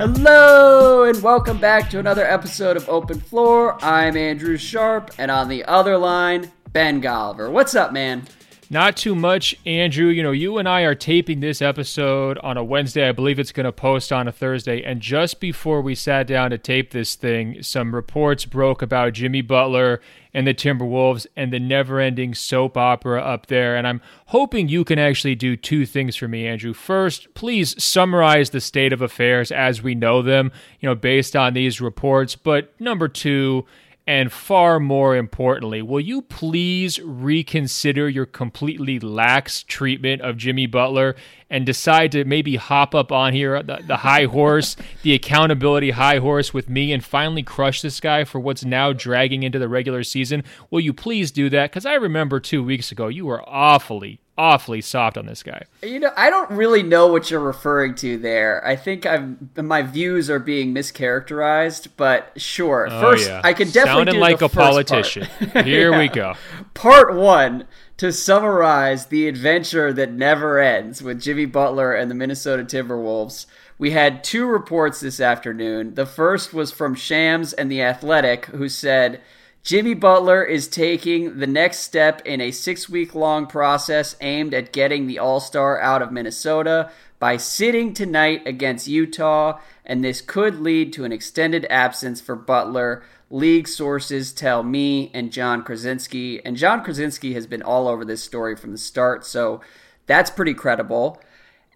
Hello and welcome back to another episode of Open Floor. I'm Andrew Sharp, and on the other line, Ben Golliver. What's up, man? Not too much, Andrew. You know, you and I are taping this episode on a Wednesday. I believe it's going to post on a Thursday. And just before we sat down to tape this thing, some reports broke about Jimmy Butler and the Timberwolves and the never ending soap opera up there. And I'm hoping you can actually do two things for me, Andrew. First, please summarize the state of affairs as we know them, you know, based on these reports. But number two, and far more importantly, will you please reconsider your completely lax treatment of Jimmy Butler and decide to maybe hop up on here, the, the high horse, the accountability high horse with me, and finally crush this guy for what's now dragging into the regular season? Will you please do that? Because I remember two weeks ago, you were awfully, awfully soft on this guy. You know, I don't really know what you're referring to there. I think I'm my views are being mischaracterized, but sure. Oh, first, yeah. I can definitely do like the a first politician. part. Here we go. Part one to summarize the adventure that never ends with Jimmy Butler and the Minnesota Timberwolves. We had two reports this afternoon. The first was from Shams and the Athletic, who said. Jimmy Butler is taking the next step in a six week long process aimed at getting the All Star out of Minnesota by sitting tonight against Utah, and this could lead to an extended absence for Butler. League sources tell me and Jon Krawczynski, and Jon Krawczynski has been all over this story from the start, so that's pretty credible.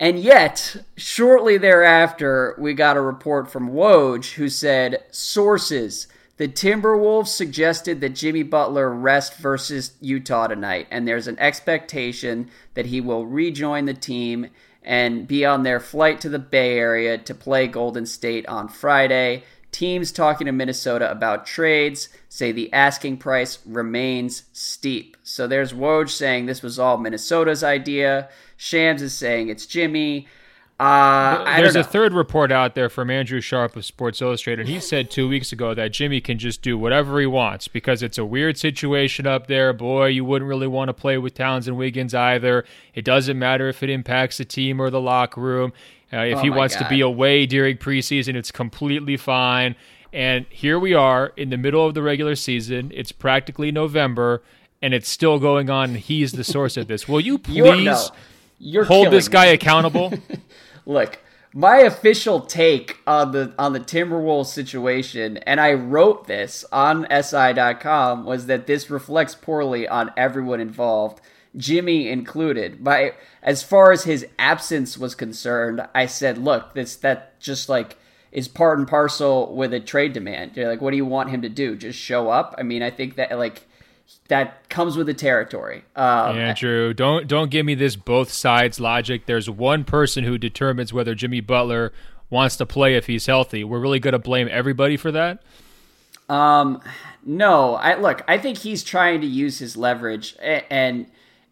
And yet, shortly thereafter, we got a report from Woj who said sources. The Timberwolves suggested that Jimmy Butler rest versus Utah tonight, and there's an expectation that he will rejoin the team and be on their flight to the Bay Area to play Golden State on Friday. Teams talking to Minnesota about trades say the asking price remains steep. So there's Woj saying this was all Minnesota's idea. Shams is saying it's Jimmy. Uh, There's a third report out there from Andrew Sharp of Sports Illustrated. He said two weeks ago that Jimmy can just do whatever he wants because it's a weird situation up there. Boy, you wouldn't really want to play with Towns and Wiggins either. It doesn't matter if it impacts the team or the locker room. Uh, if Oh he wants to be away during preseason, it's completely fine. And here we are in the middle of the regular season. It's practically November, and it's still going on. He's the source of this. Will you You're, please no, you're hold this guy me. accountable? Look, my official take on the on the Timberwolves situation, and I wrote this on SI.com, was that this reflects poorly on everyone involved, Jimmy included. By as far as his absence was concerned, I said, look, this that just like is part and parcel with a trade demand. You're like, what do you want him to do? Just show up? I mean, I think that like that comes with the territory. Um, Andrew, don't don't give me this both sides logic. There's one person who determines whether Jimmy Butler wants to play if he's healthy. We're really going to blame everybody for that. Um, no, I look. I think he's trying to use his leverage, and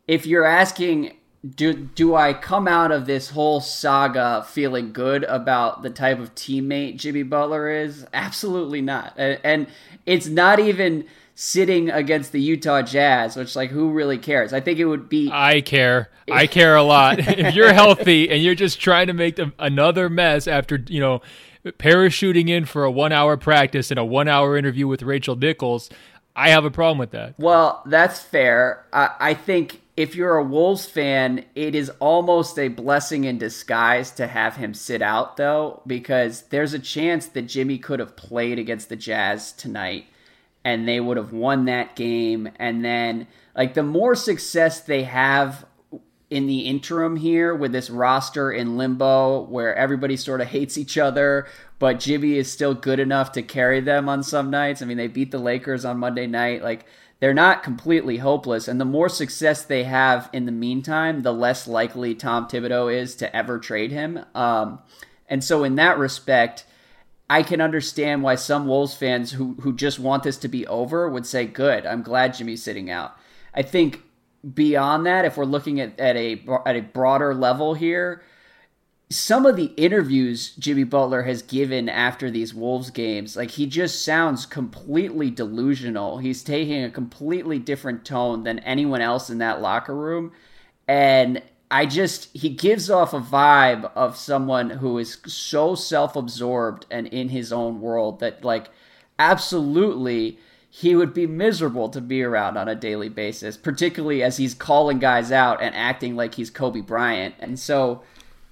if you're asking, do do I come out of this whole saga feeling good about the type of teammate Jimmy Butler is? Absolutely not, and, and it's not even sitting against the Utah Jazz, which like who really cares? I think it would be I care. I care a lot. if you're healthy and you're just trying to make them another mess after you know parachuting in for a one hour practice and a one hour interview with Rachel Nichols, I have a problem with that. Well, that's fair. I, I think if you're a Wolves fan, it is almost a blessing in disguise to have him sit out, though, because there's a chance that Jimmy could have played against the Jazz tonight and they would have won that game. And then, like, the more success they have in the interim here with this roster in limbo where everybody sort of hates each other, but Jimmy is still good enough to carry them on some nights. I mean, they beat the Lakers on Monday night. Like, they're not completely hopeless. And the more success they have in the meantime, the less likely Tom Thibodeau is to ever trade him. Um, and so, in that respect, I can understand why some Wolves fans who who just want this to be over would say, "Good, I'm glad Jimmy's sitting out." I think beyond that, if we're looking at, at a at a broader level here, some of the interviews Jimmy Butler has given after these Wolves games, like he just sounds completely delusional. He's taking a completely different tone than anyone else in that locker room. And I just, he gives off a vibe of someone who is so self absorbed and in his own world that, like, absolutely he would be miserable to be around on a daily basis, particularly as he's calling guys out and acting like he's Kobe Bryant. And so,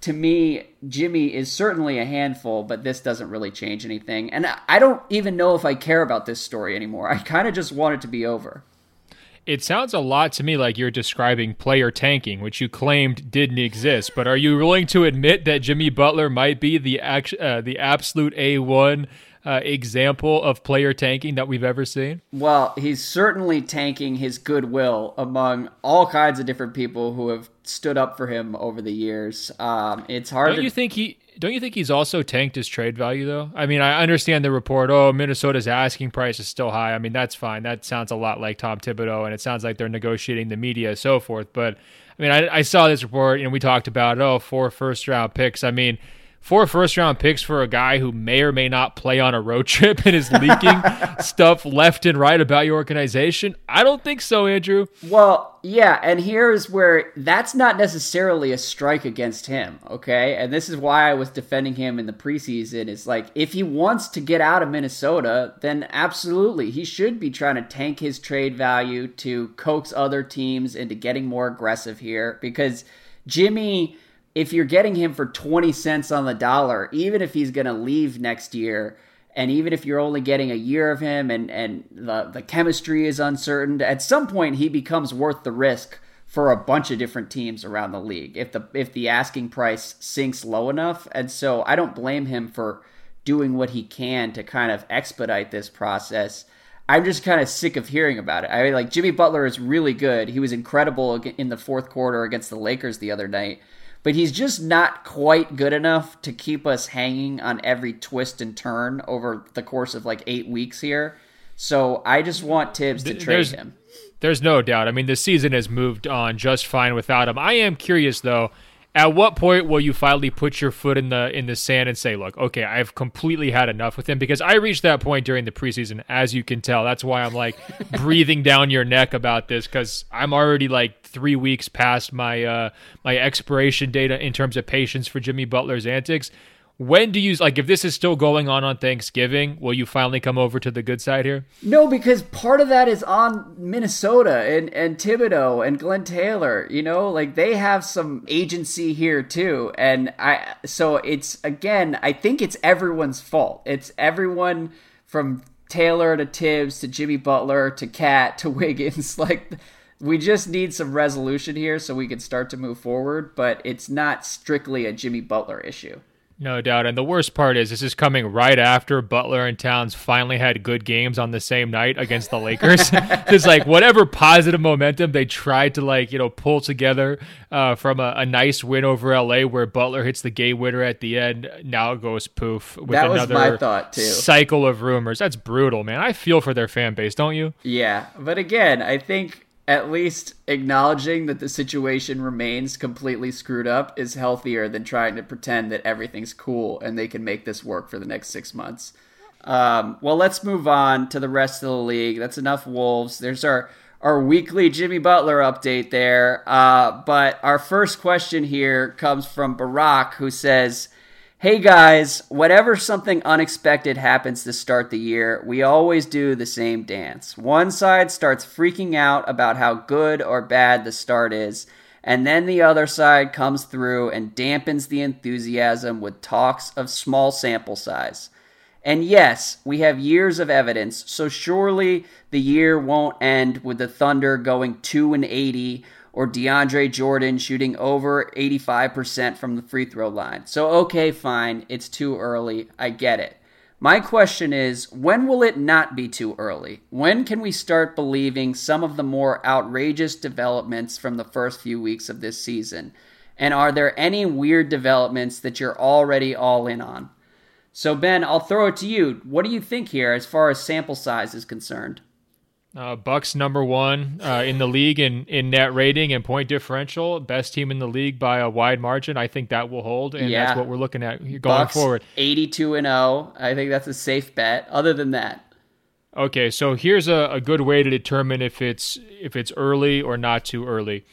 to me, Jimmy is certainly a handful, but this doesn't really change anything. And I don't even know if I care about this story anymore. I kind of just want it to be over. It sounds a lot to me like you're describing player tanking, which you claimed didn't exist. But are you willing to admit that Jimmy Butler might be the uh, the absolute A one uh, example of player tanking that we've ever seen? Well, he's certainly tanking his goodwill among all kinds of different people who have stood up for him over the years. Um, it's hard. Don't to... you think he? Don't you think he's also tanked his trade value though? I mean, I understand the report. Oh, Minnesota's asking price is still high. I mean, that's fine. That sounds a lot like Tom Thibodeau, and it sounds like they're negotiating the media, so forth. But I mean, I, I saw this report, and you know, we talked about oh, four first round picks. I mean four first round picks for a guy who may or may not play on a road trip and is leaking stuff left and right about your organization? I don't think so, Andrew. Well, yeah, and here's where that's not necessarily a strike against him, okay? And this is why I was defending him in the preseason. Is like if he wants to get out of Minnesota, then absolutely he should be trying to tank his trade value to coax other teams into getting more aggressive here because Jimmy if you're getting him for 20 cents on the dollar, even if he's going to leave next year, and even if you're only getting a year of him and, and the, the chemistry is uncertain, at some point he becomes worth the risk for a bunch of different teams around the league if the if the asking price sinks low enough. And so I don't blame him for doing what he can to kind of expedite this process. I'm just kind of sick of hearing about it. I mean, like Jimmy Butler is really good. He was incredible in the fourth quarter against the Lakers the other night but he's just not quite good enough to keep us hanging on every twist and turn over the course of like eight weeks here. So I just want Tibbs to trade there's, him. There's no doubt. I mean, the season has moved on just fine without him. I am curious though at what point will you finally put your foot in the in the sand and say, "Look, okay, I've completely had enough with him"? Because I reached that point during the preseason, as you can tell. That's why I'm like breathing down your neck about this because I'm already like three weeks past my uh, my expiration date in terms of patience for Jimmy Butler's antics. When do you like if this is still going on on Thanksgiving? Will you finally come over to the good side here? No, because part of that is on Minnesota and and Thibodeau and Glenn Taylor. You know, like they have some agency here too, and I so it's again. I think it's everyone's fault. It's everyone from Taylor to Tibbs to Jimmy Butler to KAT to Wiggins. Like we just need some resolution here so we can start to move forward. But it's not strictly a Jimmy Butler issue. No doubt. And the worst part is this is coming right after Butler and Towns finally had good games on the same night against the Lakers. it's like whatever positive momentum they tried to like, you know, pull together uh, from a, a, nice win over LA where Butler hits the game winner at the end. Now it goes poof with that another my thought too. cycle of rumors. That's brutal, man. I feel for their fan base, don't you? Yeah. But again, I think at least acknowledging that the situation remains completely screwed up is healthier than trying to pretend that everything's cool and they can make this work for the next six months. Um, well, let's move on to the rest of the league. That's enough Wolves. There's our our weekly Jimmy Butler update there. Uh, but our first question here comes from Barack, who says. Hey guys, whenever something unexpected happens to start the year, we always do the same dance. One side starts freaking out about how good or bad the start is, and then the other side comes through and dampens the enthusiasm with talks of small sample size. And yes, we have years of evidence, so surely the year won't end with the Thunder going 2 and 80 or DeAndre Jordan shooting over 85% from the free throw line. So, okay, fine, it's too early. I get it. My question is when will it not be too early? When can we start believing some of the more outrageous developments from the first few weeks of this season? And are there any weird developments that you're already all in on? So, Ben, I'll throw it to you. What do you think here as far as sample size is concerned? Uh, Bucks number one uh, in the league in, in net rating and point differential, best team in the league by a wide margin. I think that will hold, and yeah. that's what we're looking at going Bucks, forward. Eighty-two and zero. Oh. I think that's a safe bet. Other than that, okay. So here's a, a good way to determine if it's if it's early or not too early.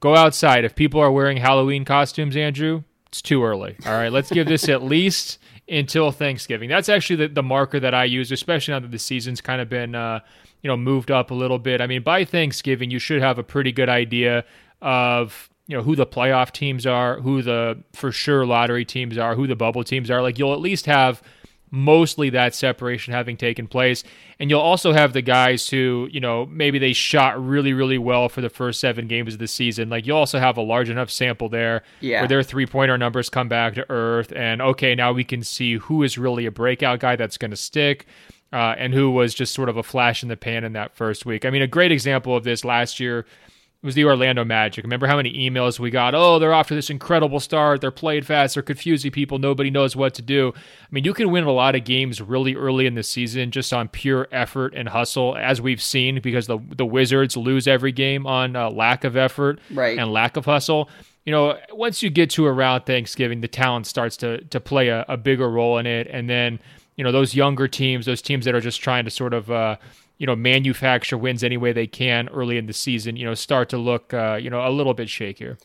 Go outside. If people are wearing Halloween costumes, Andrew, it's too early. All right, let's give this at least until Thanksgiving. That's actually the, the marker that I use, especially now that the season's kind of been. Uh, you know moved up a little bit. I mean, by Thanksgiving, you should have a pretty good idea of you know who the playoff teams are, who the for sure lottery teams are, who the bubble teams are. Like you'll at least have mostly that separation having taken place. And you'll also have the guys who, you know, maybe they shot really, really well for the first seven games of the season. Like you'll also have a large enough sample there yeah. where their three pointer numbers come back to earth. And okay, now we can see who is really a breakout guy that's going to stick uh, and who was just sort of a flash in the pan in that first week. I mean, a great example of this last year was the Orlando Magic. Remember how many emails we got? Oh, they're off to this incredible start. They're playing fast. They're confusing people. Nobody knows what to do. I mean, you can win a lot of games really early in the season just on pure effort and hustle, as we've seen, because the the Wizards lose every game on uh, lack of effort right. and lack of hustle. You know, once you get to around Thanksgiving, the talent starts to to play a, a bigger role in it, and then you know those younger teams, those teams that are just trying to sort of uh, you know manufacture wins any way they can early in the season, you know, start to look uh, you know a little bit shakier.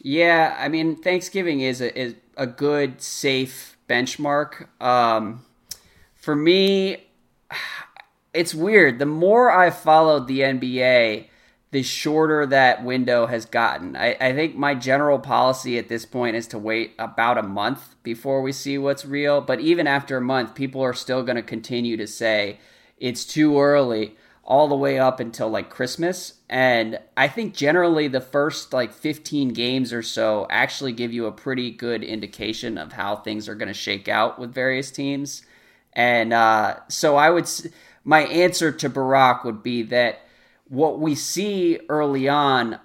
Yeah, I mean Thanksgiving is a is a good safe benchmark. Um, for me, it's weird. The more I followed the NBA, the shorter that window has gotten. I, I, think my general policy at this point is to wait about a month before we see what's real. But even after a month, people are still going to continue to say it's too early all the way up until like Christmas. And I think generally the first like 15 games or so actually give you a pretty good indication of how things are going to shake out with various teams. And uh, so I would, my answer to Barack would be that what we see early on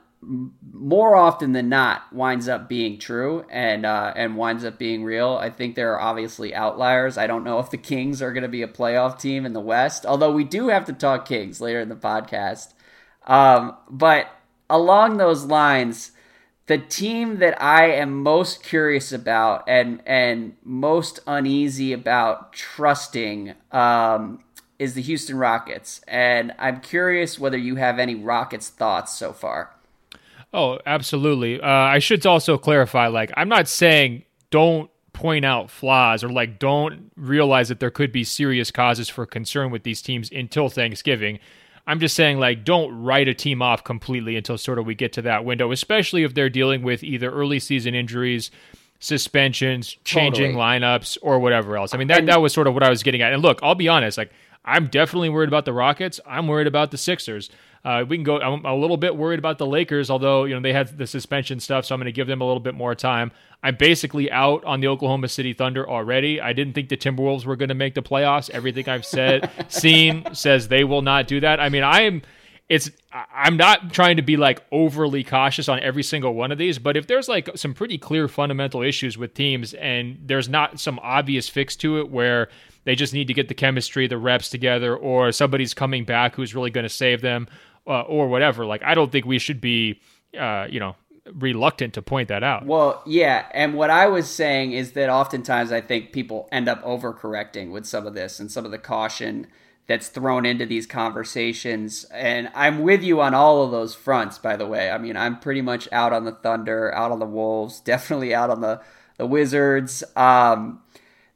more often than not winds up being true and uh, and winds up being real. I think there are obviously outliers. I don't know if the Kings are going to be a playoff team in the West, although we do have to talk Kings later in the podcast. Um, but along those lines, the team that I am most curious about and and most uneasy about trusting um, is the Houston Rockets. And I'm curious whether you have any Rockets thoughts so far. Oh, absolutely. Uh, I should also clarify like, I'm not saying don't point out flaws or like don't realize that there could be serious causes for concern with these teams until Thanksgiving. I'm just saying, like, don't write a team off completely until sort of we get to that window, especially if they're dealing with either early season injuries, suspensions, changing totally. lineups, or whatever else. I mean, that, that was sort of what I was getting at. And look, I'll be honest, like, I'm definitely worried about the Rockets. I'm worried about the Sixers. Uh, we can go. I'm a little bit worried about the Lakers, although you know they had the suspension stuff, so I'm going to give them a little bit more time. I'm basically out on the Oklahoma City Thunder already. I didn't think the Timberwolves were going to make the playoffs. Everything I've said, seen, says they will not do that. I mean, I am. It's. I'm not trying to be like overly cautious on every single one of these, but if there's like some pretty clear fundamental issues with teams and there's not some obvious fix to it where they just need to get the chemistry, the reps together, or somebody's coming back who's really going to save them, uh, or whatever. Like, I don't think we should be, uh, you know, reluctant to point that out. Well, yeah, and what I was saying is that oftentimes I think people end up overcorrecting with some of this and some of the caution that's thrown into these conversations. And I'm with you on all of those fronts, by the way. I mean, I'm pretty much out on the Thunder, out on the Wolves, definitely out on the the Wizards. Um,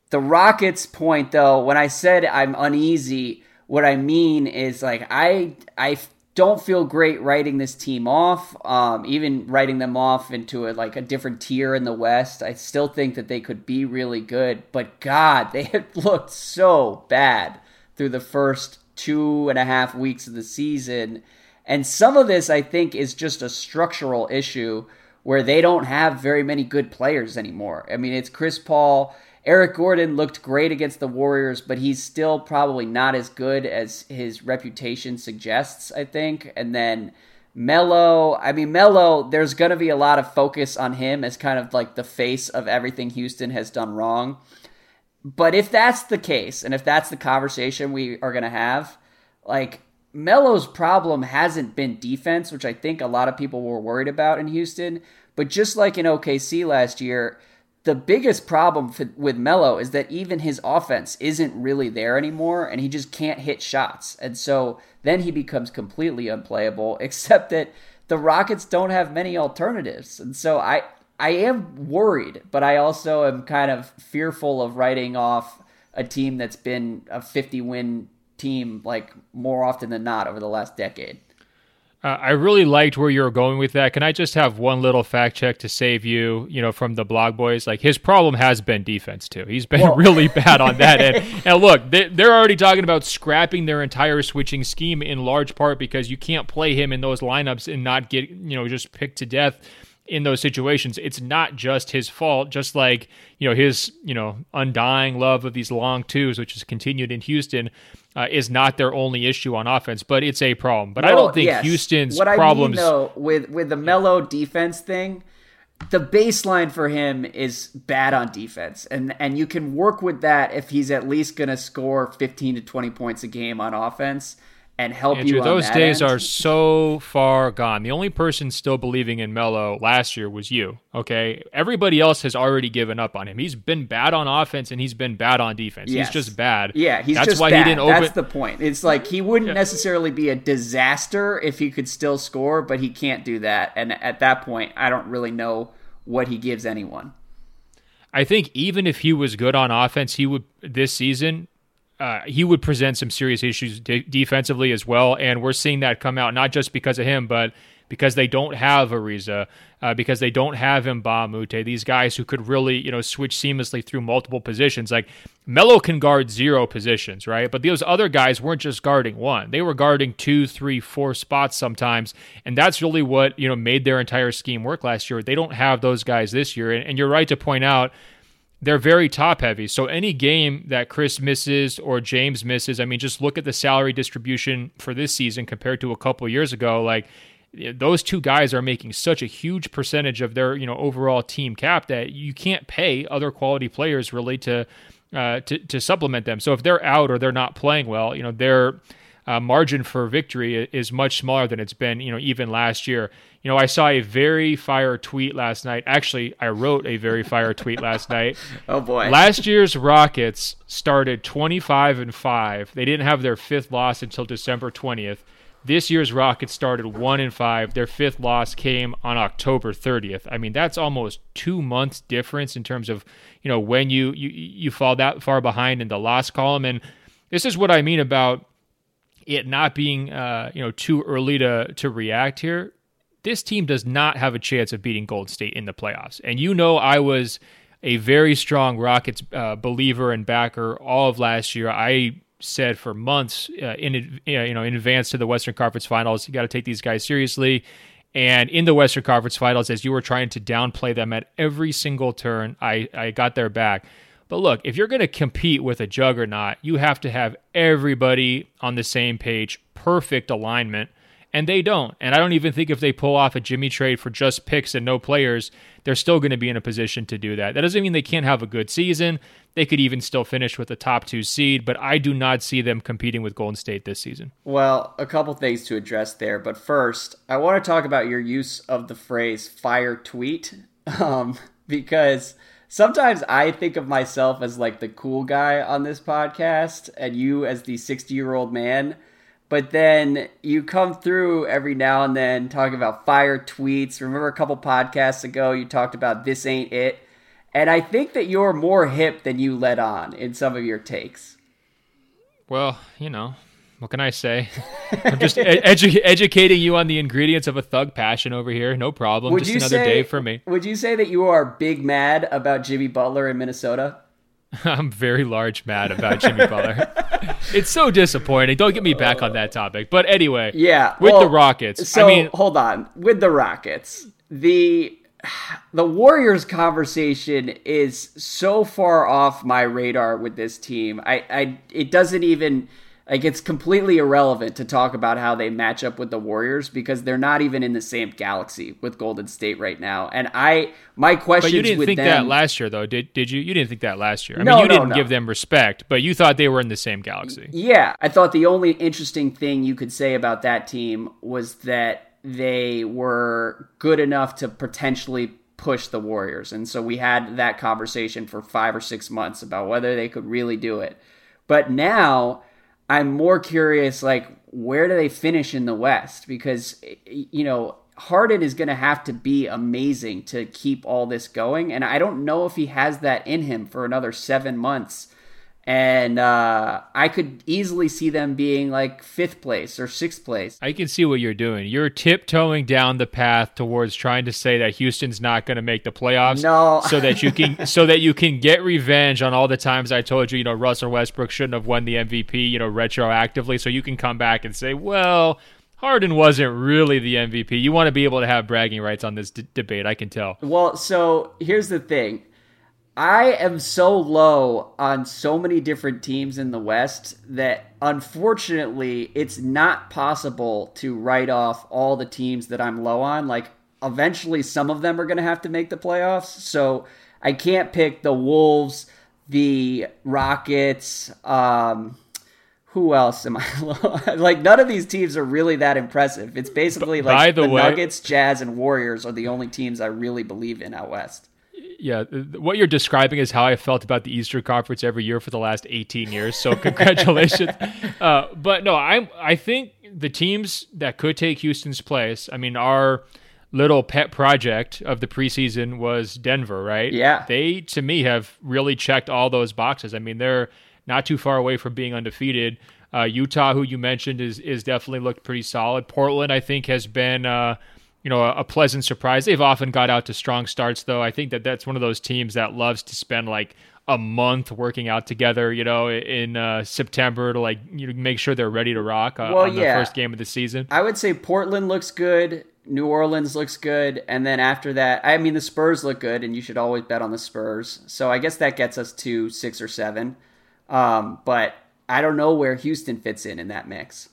the Rockets point though, when I said I'm uneasy, what I mean is like I I don't feel great writing this team off. Um, even writing them off into a, like a different tier in the West, I still think that they could be really good. But God, they had looked so bad through the first two and a half weeks of the season, and some of this I think is just a structural issue where they don't have very many good players anymore. I mean, it's Chris Paul Eric Gordon looked great against the Warriors, but he's still probably not as good as his reputation suggests, I think. And then Melo, I mean, Melo, there's going to be a lot of focus on him as kind of like the face of everything Houston has done wrong. But if that's the case, and if that's the conversation we are going to have, like Melo's problem hasn't been defense, which I think a lot of people were worried about in Houston. But just like in OKC last year, the biggest problem for, with Melo is that even his offense isn't really there anymore, and he just can't hit shots. And so then he becomes completely unplayable, except that the Rockets don't have many alternatives. And so I, I am worried, but I also am kind of fearful of writing off a team that's been a 50 win team like more often than not over the last decade. Uh, I really liked where you were going with that. Can I just have one little fact check to save you, you know, from the blog boys? Like his problem has been defense too. He's been well, really bad on that end. And look, they, they're already talking about scrapping their entire switching scheme in large part because you can't play him in those lineups and not get, you know, just picked to death in those situations. It's not just his fault, just like, you know, his, you know, undying love of these long twos, which has continued in Houston uh, is not their only issue on offense, but it's a problem. But well, I don't think yes. Houston's what problems. I mean, though, with with the Melo defense thing, the baseline for him is bad on defense, and and you can work with that if he's at least going to score fifteen to twenty points a game on offense and help Andrew, you. those days end. are so far gone. The only person still believing in Melo last year was you. Okay, everybody else has already given up on him. He's been bad on offense and he's been bad on defense. Yes. He's just bad. Yeah, he's That's just why bad. he didn't open. That's the point. It's like he wouldn't yeah. necessarily be a disaster if he could still score, but he can't do that. And at that point, I don't really know what he gives anyone. I think even if he was good on offense, he would this season uh, he would present some serious issues de- defensively as well. And we're seeing that come out not just because of him, but because they don't have Ariza, uh, because they don't have a these guys who could really, you know, switch seamlessly through multiple positions. Like Melo can guard zero positions, right? But those other guys weren't just guarding one; they were guarding two, three, four spots sometimes, and that's really what you know made their entire scheme work last year. They don't have those guys this year, and, and you're right to point out they're very top heavy. So any game that Chris misses or James misses, I mean, just look at the salary distribution for this season compared to a couple years ago. Like those two guys are making such a huge percentage of their you know overall team cap that you can't pay other quality players really to uh, to to supplement them. So if they're out or they're not playing well, you know their uh, margin for victory is much smaller than it's been you know even last year. You know, I saw a very fire tweet last night. Actually, I wrote a very fire tweet last night. Oh boy. Last year's Rockets started 25 and 5. They didn't have their fifth loss until December 20th. This year's Rockets started 1 and 5. Their fifth loss came on October 30th. I mean, that's almost 2 months difference in terms of, you know, when you you you fall that far behind in the loss column and this is what I mean about it not being uh, you know too early to to react here this team does not have a chance of beating Gold State in the playoffs. And you know, I was a very strong Rockets uh, believer and backer all of last year. I said for months uh, in you know in advance to the Western Conference Finals, you got to take these guys seriously. And in the Western Conference Finals, as you were trying to downplay them at every single turn, I, I got their back. But look, if you're going to compete with a juggernaut, you have to have everybody on the same page, perfect alignment and they don't. And I don't even think if they pull off a Jimmy trade for just picks and no players, they're still going to be in a position to do that. That doesn't mean they can't have a good season. They could even still finish with a top two seed, but I do not see them competing with Golden State this season. Well, a couple things to address there. But first, I want to talk about your use of the phrase fire tweet um, because sometimes I think of myself as like the cool guy on this podcast and you as the 60 year old man but then you come through every now and then talking about fire tweets. Remember a couple podcasts ago you talked about this ain't it. And I think that you're more hip than you let on in some of your takes. Well, you know, what can I say? I'm just edu- educating you on the ingredients of a thug passion over here. No problem. Would just another say, day for me. Would you say that you are big mad about Jimmy Butler in Minnesota? I'm very large mad about Jimmy Butler. it's so disappointing. Don't get me back on that topic. But anyway, yeah, with well, the Rockets. So I mean, hold on. With the Rockets, the the Warriors conversation is so far off my radar with this team. I, I it doesn't even like it's completely irrelevant to talk about how they match up with the Warriors because they're not even in the same galaxy with Golden State right now. And I my question But you didn't think them, that last year though, did did you? You didn't think that last year. I No, mean, you no, didn't no. give them respect, but you thought they were in the same galaxy. Yeah, I thought the only interesting thing you could say about that team was that they were good enough to potentially push the Warriors. And so we had that conversation for 5 or 6 months about whether they could really do it. But now I'm more curious like where do they finish in the West? Because you know Harden is going to have to be amazing to keep all this going and I don't know if he has that in him for another 7 months and uh, I could easily see them being like fifth place or sixth place. I can see what you're doing. You're tiptoeing down the path towards trying to say that Houston's not going to make the playoffs. No. so that you can so that you can get revenge on all the times I told you, you know, Russell Westbrook shouldn't have won the MVP, you know, retroactively. So you can come back and say, well, Harden wasn't really the MVP. You want to be able to have bragging rights on this d- debate. I can tell. Well, so here's the thing. I am so low on so many different teams in the West that unfortunately it's not possible to write off all the teams that I'm low on. Like eventually some of them are going to have to make the playoffs. So I can't pick the Wolves, the Rockets, um who else am I low? like none of these teams are really that impressive. It's basically like by the way- Nuggets, Jazz and Warriors are the only teams I really believe in out west. Yeah, what you're describing is how I felt about the Eastern Conference every year for the last 18 years. So congratulations. uh, but no, I'm. I think the teams that could take Houston's place. I mean, our little pet project of the preseason was Denver, right? Yeah. they to me have really checked all those boxes. I mean, they're not too far away from being undefeated. Uh, Utah, who you mentioned, is is definitely looked pretty solid. Portland, I think, has been. Uh, you know, a, pleasant surprise. They've often got out to strong starts, though. I think that that's one of those teams that loves to spend like a month working out together, you know, in uh, September to like you know make sure they're ready to rock uh, Well, on the first game of the season. I would say Portland looks good, New Orleans looks good, and then after that, I mean the Spurs look good, and you should always bet on the Spurs. So I guess that gets us to six or seven. Um, but I don't know where Houston fits in in that mix.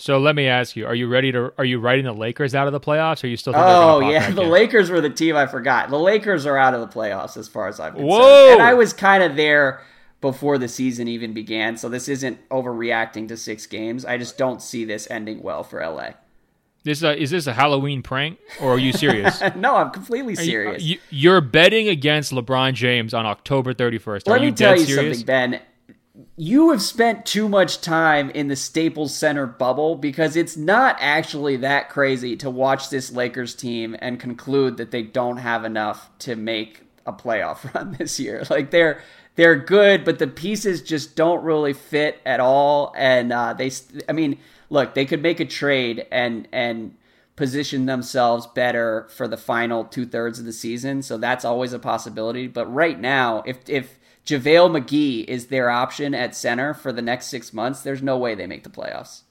So let me ask you: Are you ready to? Are you writing the Lakers out of the playoffs? Or are you still? Oh yeah, the in? Lakers were the team I forgot. The Lakers are out of the playoffs as far as I'm concerned. Whoa! And I was kind of there before the season even began, so this isn't overreacting to six games. I just don't see this ending well for LA. This uh, is this a Halloween prank, or are you serious? no, I'm completely Are you- serious. You, you're betting against LeBron James on October 31st. Are Let you me tell you serious? something, Ben. You have spent too much time in the Staples Center bubble because it's not actually that crazy to watch this Lakers team and conclude that they don't have enough to make a playoff run this year. Like they're they're good, but the pieces just don't really fit at all. And uh, they, I mean, look, they could make a trade and and position themselves better for the final two thirds of the season. So that's always a possibility. But right now, if if JaVale McGee is their option at center for the next six months, there's no way they make the playoffs.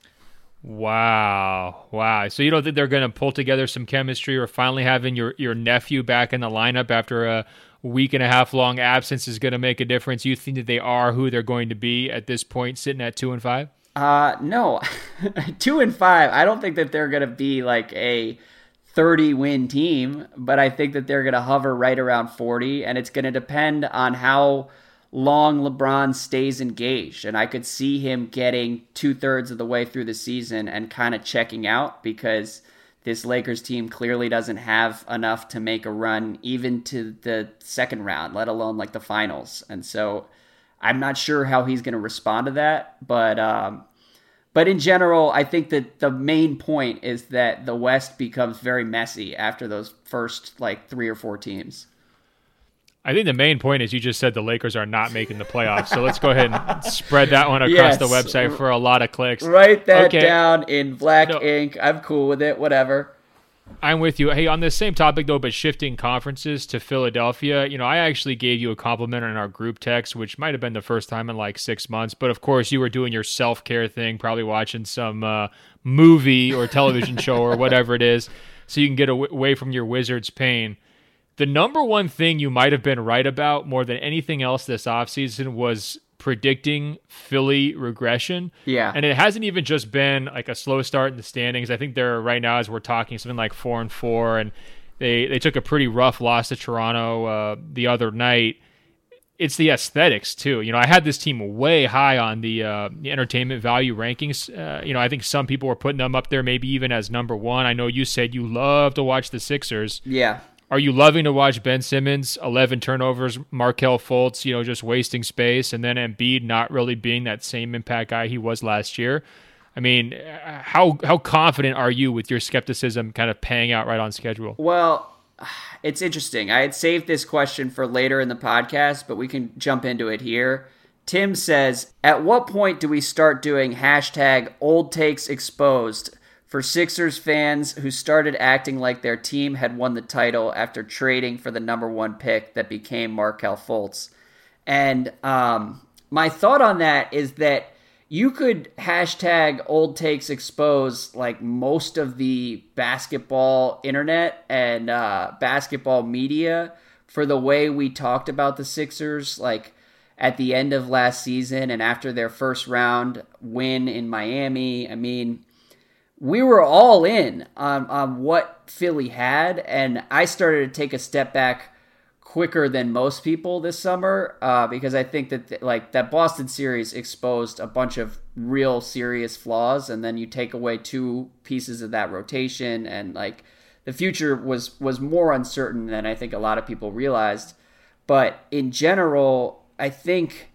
Wow. Wow. So you don't think they're going to pull together some chemistry or finally having your, your nephew back in the lineup after a week and a half long absence is going to make a difference? You think that they are who they're going to be at this point, sitting at two and five? Uh, no, two and five. I don't think that they're going to be like a 30 win team, but I think that they're going to hover right around 40, and it's going to depend on how long LeBron stays engaged. And I could see him getting two thirds of the way through the season and kind of checking out because this Lakers team clearly doesn't have enough to make a run even to the second round, let alone like the finals. And so I'm not sure how he's going to respond to that, but um, but in general, I think that the main point is that the West becomes very messy after those first like three or four teams. I think the main point is you just said the Lakers are not making the playoffs. So let's go ahead and spread that one across Yes. the website for a lot of clicks. Write that Okay. down in black No. ink. I'm cool with it. Whatever. I'm with you. Hey, on the same topic though, but shifting conferences to Philadelphia, you know, I actually gave you a compliment in our group text, which might have been the first time in like six months. But of course, you were doing your self care thing, probably watching some uh, movie or television show or whatever it is, so you can get away from your wizard's pain. The number one thing you might have been right about more than anything else this offseason was predicting Philly regression. Yeah. And it hasn't even just been like a slow start in the standings. I think they're right now as we're talking something like 4 and 4 and they they took a pretty rough loss to Toronto uh, the other night. It's the aesthetics too. You know, I had this team way high on the, uh, the entertainment value rankings. Uh, you know, I think some people were putting them up there, maybe even as number one. I know you said you love to watch the Sixers. Yeah. Are you loving to watch Ben Simmons, 11 turnovers, Markelle Fultz, you know, just wasting space, and then Embiid not really being that same impact guy he was last year? I mean, uh, how how confident are you with your skepticism kind of paying out right on schedule? Well, it's interesting. I had saved this question for later in the podcast, but we can jump into it here. Tim says, At what point do we start doing hashtag old takes exposed for Sixers fans who started acting like their team had won the title after trading for the number one pick that became Markelle Fultz. And um, my thought on that is that you could hashtag old takes expose like most of the basketball internet and uh, basketball media for the way we talked about the Sixers, like at the end of last season and after their first round win in Miami. I mean, we were all in on, on what Philly had, and I started to take a step back quicker than most people this summer uh, because I think that like that Boston series exposed a bunch of real serious flaws, and then you take away two pieces of that rotation, and like the future was was more uncertain than I think a lot of people realized. But in general, I think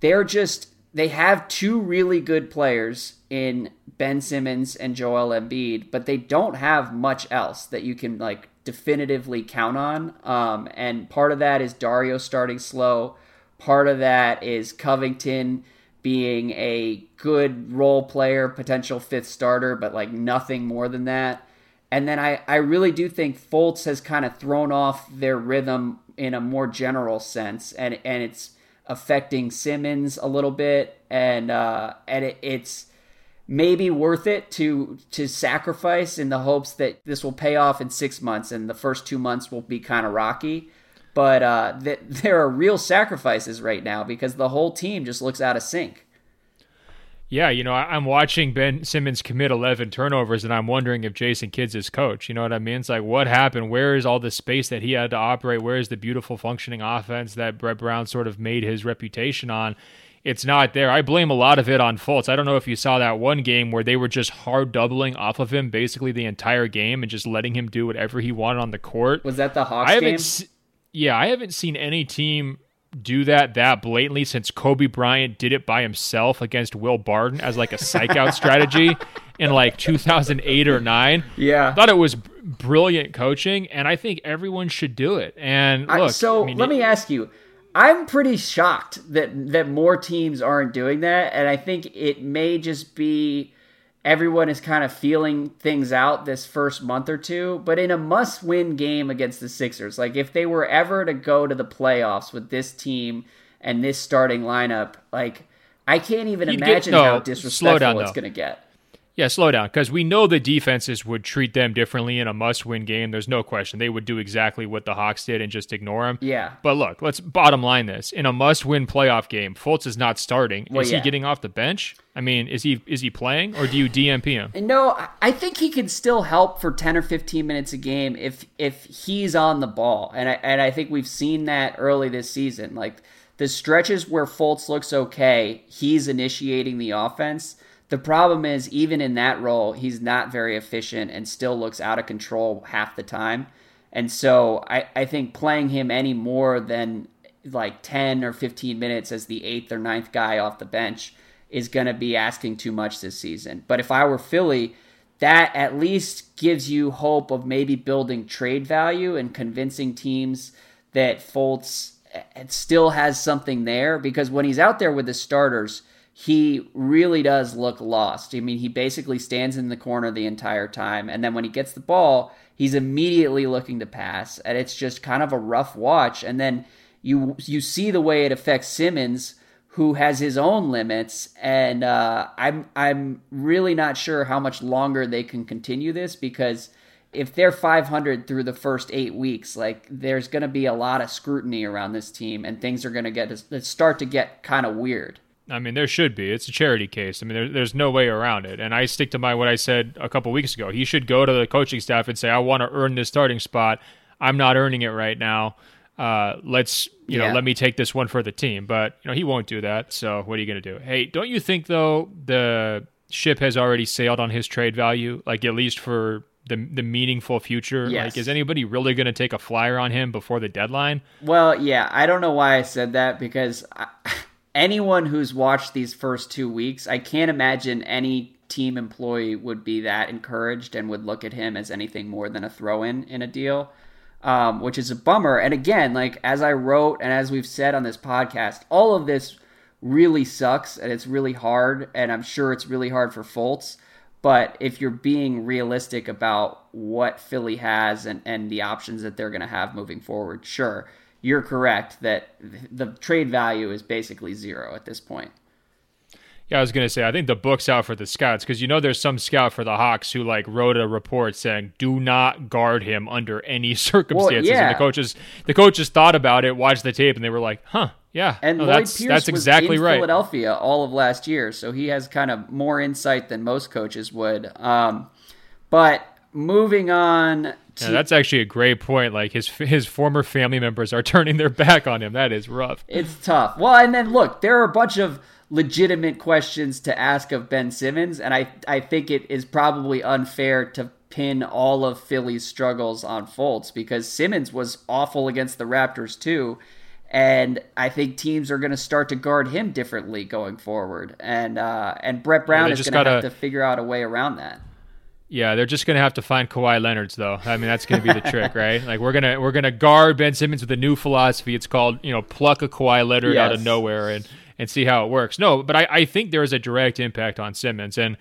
they're just they have two really good players in Ben Simmons and Joel Embiid, but they don't have much else that you can like definitively count on. Um, and part of that is Dario starting slow. Part of that is Covington being a good role player, potential fifth starter, but like nothing more than that. And then I, I really do think Fultz has kind of thrown off their rhythm in a more general sense, and and it's affecting Simmons a little bit, and uh, and it, it's maybe worth it to to sacrifice in the hopes that this will pay off in six months, and the first two months will be kind of rocky. But uh, there are real sacrifices right now because the whole team just looks out of sync. Yeah, you know, I'm watching Ben Simmons commit 11 turnovers, and I'm wondering if Jason Kidd's his coach. You know what I mean? It's like, what happened? Where is all the space that he had to operate? Where is the beautiful functioning offense that Brett Brown sort of made his reputation on? It's not there. I blame a lot of it on Fultz. I don't know if you saw that one game where they were just hard doubling off of him basically the entire game and just letting him do whatever he wanted on the court. Was that the Hawks I game? Se- yeah, I haven't seen any team do that that blatantly since Kobe Bryant did it by himself against Will Barton as like a psych out strategy in like 2008 or 9. Yeah. I thought it was brilliant coaching and I think everyone should do it. And look, I, so I mean, let me ask you. I'm pretty shocked that that more teams aren't doing that and I think it may just be everyone is kind of feeling things out this first month or two. But in a must win game against the Sixers, like if they were ever to go to the playoffs with this team and this starting lineup, like I can't even You'd get- imagine no, how disrespectful down, it's going to get. Yeah, slow down because we know the defenses would treat them differently in a must-win game. There's no question they would do exactly what the Hawks did and just ignore them. Yeah. But look, let's bottom line this: in a must-win playoff game, Fultz is not starting. Well, is yeah. he getting off the bench? I mean, is he is he playing or do you DNP him? No, I- I think he can still help for ten or fifteen minutes a game if if he's on the ball, and I and I think we've seen that early this season. Like the stretches where Fultz looks okay, he's initiating the offense. The problem is, even in that role, he's not very efficient and still looks out of control half the time. And so I, I think playing him any more than like 10 or 15 minutes as the eighth or ninth guy off the bench is going to be asking too much this season. But if I were Philly, that at least gives you hope of maybe building trade value and convincing teams that Fultz eh, still has something there because when he's out there with the starters, he really does look lost. I mean, he basically stands in the corner the entire time, and then when he gets the ball, he's immediately looking to pass, and it's just kind of a rough watch. And then you you see the way it affects Simmons, who has his own limits, and uh, I'm I'm really not sure how much longer they can continue this because if they're 500 through the first eight weeks, like there's going to be a lot of scrutiny around this team, and things are going to get start to get kind of weird. I mean, there should be. It's a charity case. I mean, there, there's no way around it. And I stick to my what I said a couple weeks ago. He should go to the coaching staff and say, "I want to earn this starting spot. I'm not earning it right now. Uh, let's, you yeah. know, let me take this one for the team." But you know, he won't do that. So what are you going to do? Hey, don't you think though the ship has already sailed on his trade value, like at least for the the meaningful future? Yes. Like, is anybody really going to take a flyer on him before the deadline? Well, yeah, I don't know why I said that because I, anyone who's watched these first two weeks, I can't imagine any team employee would be that encouraged and would look at him as anything more than a throw in in a deal. Um, which is a bummer. And again, like as I wrote and as we've said on this podcast, all of this really sucks and it's really hard. And I'm sure it's really hard for Fultz. But if you're being realistic about what Philly has and, and the options that they're going to have moving forward, sure, you're correct that the trade value is basically zero at this point. Yeah, I was gonna say I think the book's out for the scouts because you know there's some scout for the Hawks who like wrote a report saying do not guard him under any circumstances. Well, yeah. And the coaches the coaches thought about it, watched the tape, and they were like, huh, yeah, and no, Lloyd that's, Pierce that's exactly was in right. Philadelphia all of last year, so he has kind of more insight than most coaches would. Um, but moving on. Yeah, that's actually a great point. Like his his former family members are turning their back on him. That is rough. It's tough. Well, and then look, there are a bunch of legitimate questions to ask of Ben Simmons, and I I think it is probably unfair to pin all of Philly's struggles on Fultz because Simmons was awful against the Raptors too and I think teams are going to start to guard him differently going forward. And uh, and Brett Brown yeah, is going to have to figure out a way around that. Yeah, they're just going to have to find Kawhi Leonard's though. I mean, that's going to be the trick, right? Like we're gonna we're gonna guard Ben Simmons with a new philosophy. It's called you know pluck a Kawhi Leonard yes. out of nowhere and and see how it works. No, but I, I think there is a direct impact on Simmons and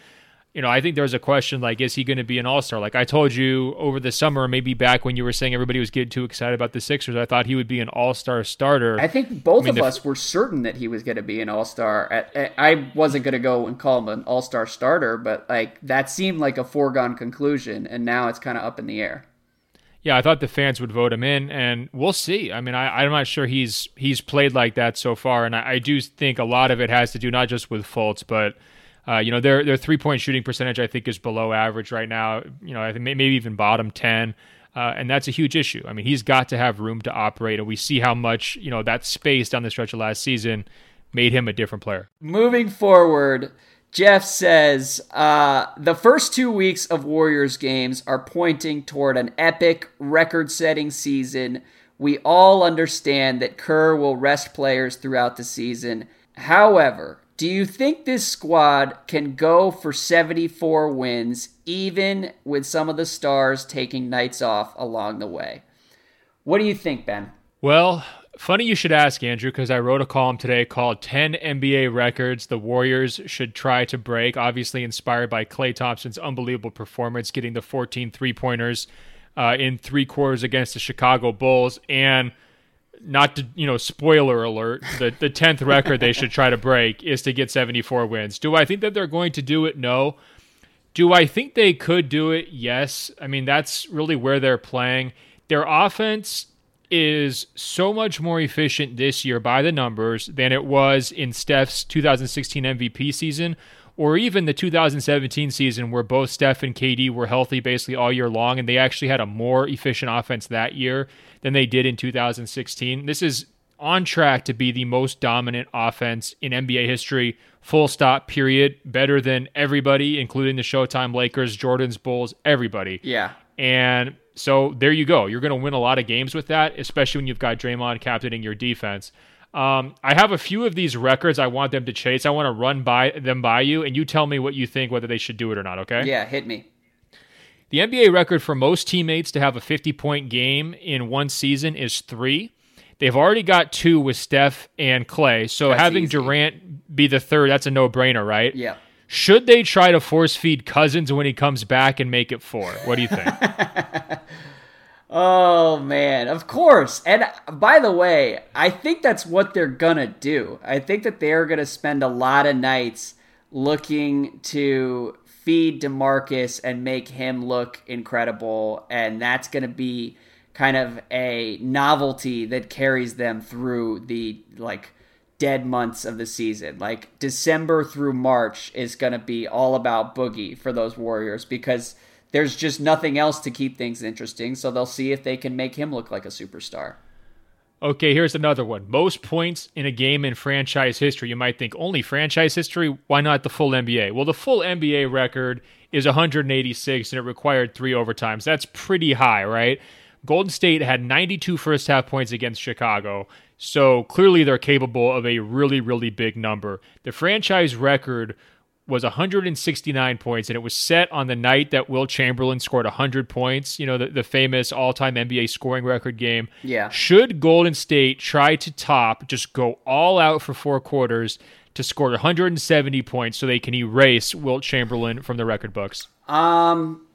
you know, I think there was a question like, is he going to be an all star? Like I told you over the summer, maybe back when you were saying everybody was getting too excited about the Sixers, I thought he would be an all star starter. I think both I mean, of us were certain that he was going to be an all star. I wasn't going to go and call him an all star starter, but like that seemed like a foregone conclusion, and now it's kind of up in the air. Yeah, I thought the fans would vote him in, and we'll see. I mean, I, am not sure he's he's played like that so far, and I, I do think a lot of it has to do not just with Fultz, but uh, you know, their their three point shooting percentage I think is below average right now. You know, I think maybe even bottom ten. Uh, and that's a huge issue. I mean, he's got to have room to operate, and we see how much you know that space down the stretch of last season made him a different player. Moving forward, Jeff says uh, the first two weeks of Warriors games are pointing toward an epic, record-setting season. We all understand that Kerr will rest players throughout the season. However, do you think this squad can go for 74 wins, even with some of the stars taking nights off along the way? What do you think, Ben? Well, funny you should ask, Andrew, because I wrote a column today called 10 NBA records the Warriors should try to break. Obviously, inspired by Klay Thompson's unbelievable performance, getting the 14 three pointers uh, in three quarters against the Chicago Bulls. And not to you know spoiler alert the the 10th record they should try to break is to get 74 wins. Do i think that they're going to do it? No. Do i think they could do it? Yes. I mean that's really where they're playing. Their offense is so much more efficient this year by the numbers than it was in Steph's 2016 MVP season or even the 2017 season where both Steph and KD were healthy basically all year long and they actually had a more efficient offense that year than they did in 2016. This is on track to be the most dominant offense in NBA history. Full stop, period. Better than everybody, including the Showtime Lakers, Jordan's Bulls, everybody. Yeah. And so there you go. You're going to win a lot of games with that, especially when you've got Draymond captaining your defense. Um, I have a few of these records I want them to chase. I want to run by them by you, and you tell me what you think, whether they should do it or not. Okay? Yeah, hit me. The NBA record for most teammates to have a 50 point game in one season is three. They've already got two with Steph and Klay. So that's having easy. Durant be the third, that's a no brainer, right? Yeah. Should they try to force feed Cousins when he comes back and make it four? What do you think? Oh man, of course. And by the way, I think that's what they're gonna do. I think that they're gonna spend a lot of nights looking to feed DeMarcus and make him look incredible. And that's to be kind of a novelty that carries them through the like dead months of the season. Like December through March is going to be all about Boogie for those Warriors because there's just nothing else to keep things interesting. So they'll see if they can make him look like a superstar. Okay, here's another one. Most points in a game in franchise history. You might think only franchise history. Why not the full NBA? Well, the full NBA record is 186 and it required three overtimes. That's pretty high, right? Golden State had 92 first half points against Chicago. So clearly they're capable of a really, really big number. The franchise record was 169 points, and it was set on the night that Wilt Chamberlain scored 100 points. You know, the, the famous all time NBA scoring record game. Yeah. Should Golden State try to top, just go all out for four quarters to score 170 points so they can erase Wilt Chamberlain from the record books? Um,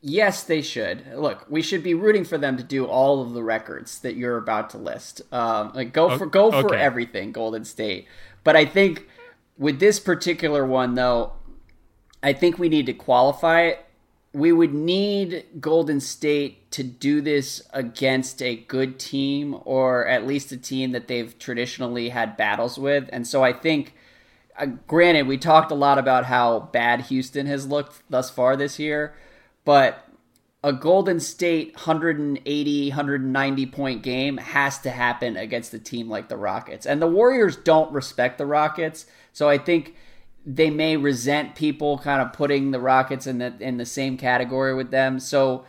yes, they should. Look, we should be rooting for them to do all of the records that you're about to list. Um, like go for go for okay. everything, Golden State. But I think with this particular one, though, I think we need to qualify it. We would need Golden State to do this against a good team or at least a team that they've traditionally had battles with. And so I think, uh, granted, we talked a lot about how bad Houston has looked thus far this year, but a Golden State 180, 190 point game has to happen against a team like the Rockets. And the Warriors don't respect the Rockets. So I think they may resent people kind of putting the Rockets in the in the same category with them. So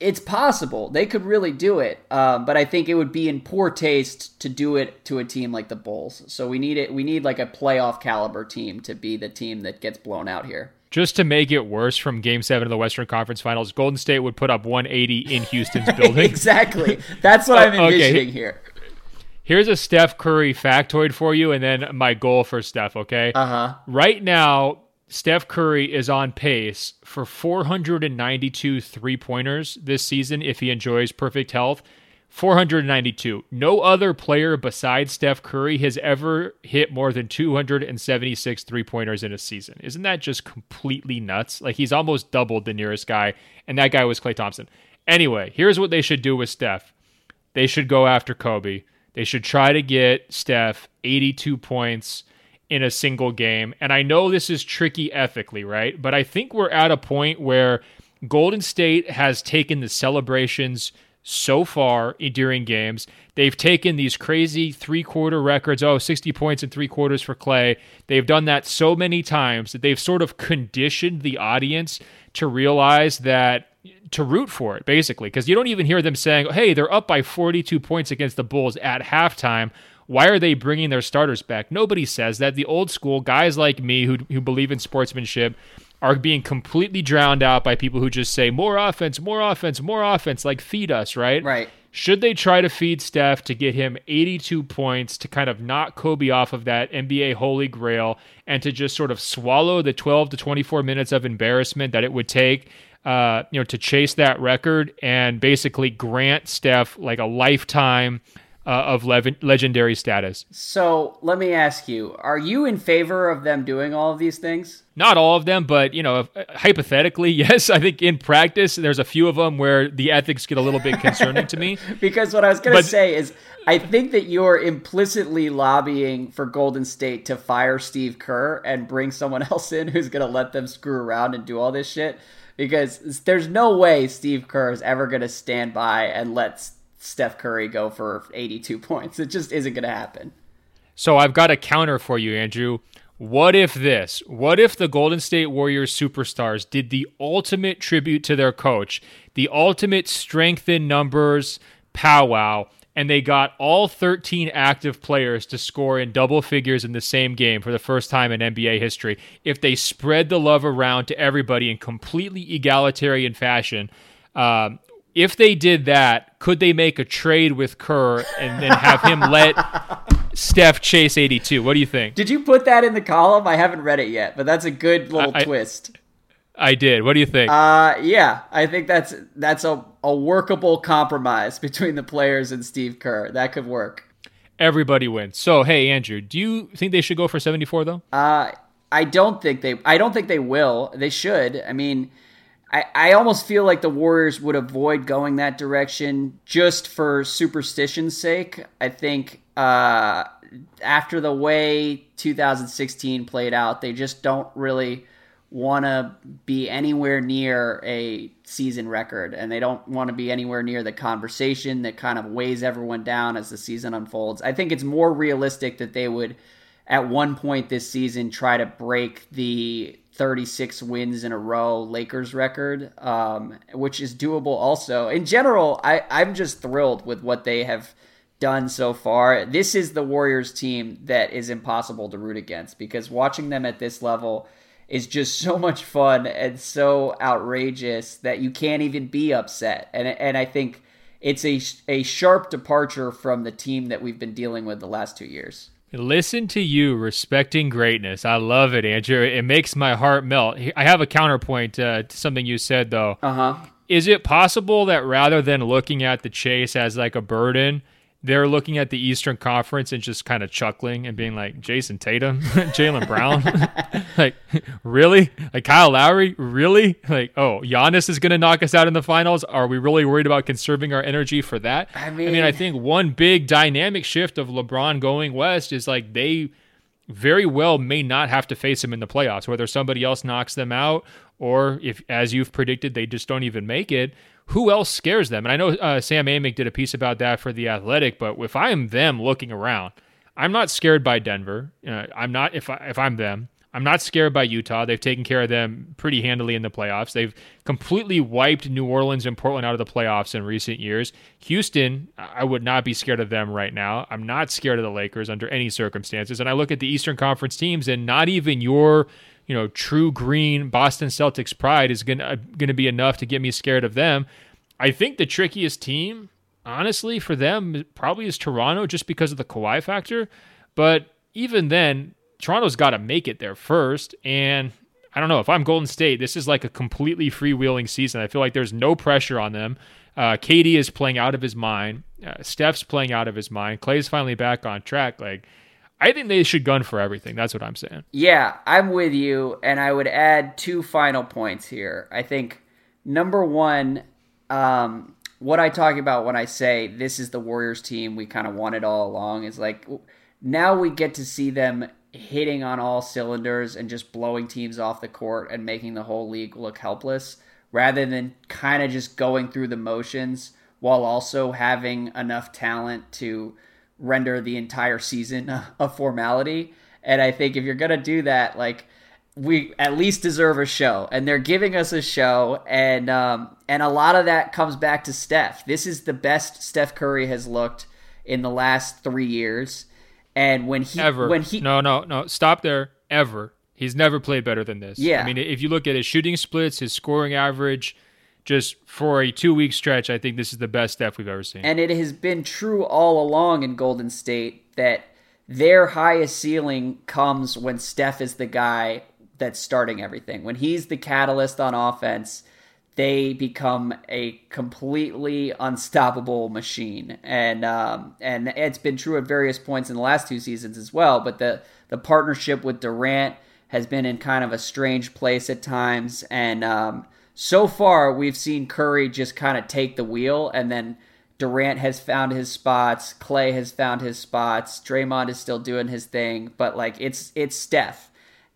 it's possible they could really do it, um, but I think it would be in poor taste to do it to a team like the Bulls. So we need it. We need like a playoff caliber team to be the team that gets blown out here. Just to make it worse from Game Seven of the Western Conference Finals, Golden State would put up 180 in Houston's building. exactly. That's what I'm envisioning okay. here. Here's a Steph Curry factoid for you, and then my goal for Steph, okay? Uh huh. Right now, Steph Curry is on pace for 492 three pointers this season if he enjoys perfect health. 492. No other player besides Steph Curry has ever hit more than 276 three pointers in a season. Isn't that just completely nuts? Like he's almost doubled the nearest guy, and that guy was Klay Thompson. Anyway, here's what they should do with Steph they should go after Kobe. They should try to get Steph 82 points in a single game. And I know this is tricky ethically, right? But I think we're at a point where Golden State has taken the celebrations so far during games. They've taken these crazy three quarter records, oh, 60 points in three quarters for Klay. They've done that so many times that they've sort of conditioned the audience to realize that to root for it, basically, because you don't even hear them saying, hey, they're up by 42 points against the Bulls at halftime. Why are they bringing their starters back? Nobody says that. The old school guys like me who, who believe in sportsmanship are being completely drowned out by people who just say more offense, more offense, more offense, like feed us, right? Right. Should they try to feed Steph to get him 82 points to kind of knock Kobe off of that NBA holy grail and to just sort of swallow the 12 to 24 minutes of embarrassment that it would take uh, you know, to chase that record and basically grant Steph like a lifetime uh, of le- legendary status. So let me ask you: Are you in favor of them doing all of these things? Not all of them, but you know, if, hypothetically, yes. I think in practice, there's a few of them where the ethics get a little bit concerning to me. because what I was going to say is, I think that you're implicitly lobbying for Golden State to fire Steve Kerr and bring someone else in who's going to let them screw around and do all this shit. Because there's no way Steve Kerr is ever going to stand by and let Steph Curry go for 82 points. It just isn't going to happen. So I've got a counter for you, Andrew. What if this? What if the Golden State Warriors superstars did the ultimate tribute to their coach, the ultimate strength in numbers powwow, and they got all 13 active players to score in double figures in the same game for the first time in NBA history? If they spread the love around to everybody in completely egalitarian fashion, um, if they did that, could they make a trade with Kerr and then have him let Steph chase 82? What do you think? Did you put that in the column? I haven't read it yet, but that's a good little I, twist. I did. What do you think? Uh, yeah, I think that's that's a, a workable compromise between the players and Steve Kerr. That could work. Everybody wins. So, hey, Andrew, do you think they should go for 74 though? Uh, I don't think they. I don't think they will. They should. I mean, I, I almost feel like the Warriors would avoid going that direction just for superstition's sake. I think uh, after the way 2016 played out, they just don't really want to be anywhere near a season record and they don't want to be anywhere near the conversation that kind of weighs everyone down as the season unfolds. I think it's more realistic that they would at one point this season try to break the 36 wins in a row Lakers record, um, which is doable also. In general, I, I'm just thrilled with what they have done so far. This is the Warriors team that is impossible to root against because watching them at this level – is just so much fun and so outrageous that you can't even be upset. And and I think it's a a sharp departure from the team that we've been dealing with the last 2 years. Listen to you respecting greatness. I love it, Andrew. It makes my heart melt. I have a counterpoint uh, to something you said though. Uh-huh. Is it possible that rather than looking at the chase as like a burden, they're looking at the Eastern Conference and just kind of chuckling and being like, Jayson Tatum, Jaylen Brown, like, really? Like Kyle Lowry, really? Like, oh, Giannis is going to knock us out in the finals. Are we really worried about conserving our energy for that? I mean, I mean, I think one big dynamic shift of LeBron going west is like they very well may not have to face him in the playoffs, whether somebody else knocks them out or if, as you've predicted, they just don't even make it who else scares them? And I know uh, Sam Amick did a piece about that for the Athletic, but if I am them looking around, I'm not scared by Denver. Uh, I'm not if I, if I'm them. I'm not scared by Utah. They've taken care of them pretty handily in the playoffs. They've completely wiped New Orleans and Portland out of the playoffs in recent years. Houston, I would not be scared of them right now. I'm not scared of the Lakers under any circumstances. And I look at the Eastern Conference teams, and not even your you know, true green Boston Celtics pride is gonna uh, gonna be enough to get me scared of them. I think the trickiest team, honestly, for them probably is Toronto, just because of the Kawhi factor. But even then, Toronto's got to make it there first, and I don't know if I'm Golden State. This is like a completely freewheeling season. I feel like there's no pressure on them. Uh, KD is playing out of his mind. Uh, Steph's playing out of his mind. Klay's finally back on track. Like I think they should gun for everything. That's what I'm saying. Yeah, I'm with you. And I would add two final points here. I think number one, um, what I talk about when I say this is the Warriors team we kind of wanted all along is like now we get to see them hitting on all cylinders and just blowing teams off the court and making the whole league look helpless rather than kind of just going through the motions while also having enough talent to render the entire season a formality. And I think if you're gonna do that, like we at least deserve a show, and they're giving us a show, and um, and a lot of that comes back to Steph. This is the best Steph Curry has looked in the last three years, and when he ever when he no no no stop there ever. He's never played better than this. Yeah, I mean, if you look at his shooting splits, his scoring average, just for a two week stretch, I think this is the best Steph we've ever seen. And it has been true all along in Golden State that their highest ceiling comes when Steph is the guy that's starting everything. When he's the catalyst on offense, they become a completely unstoppable machine. And um, and it's been true at various points in the last two seasons as well. But the the partnership with Durant has been in kind of a strange place at times, and um, so far we've seen Curry just kind of take the wheel and then Durant has found his spots, Klay has found his spots, Draymond is still doing his thing, but like it's it's Steph.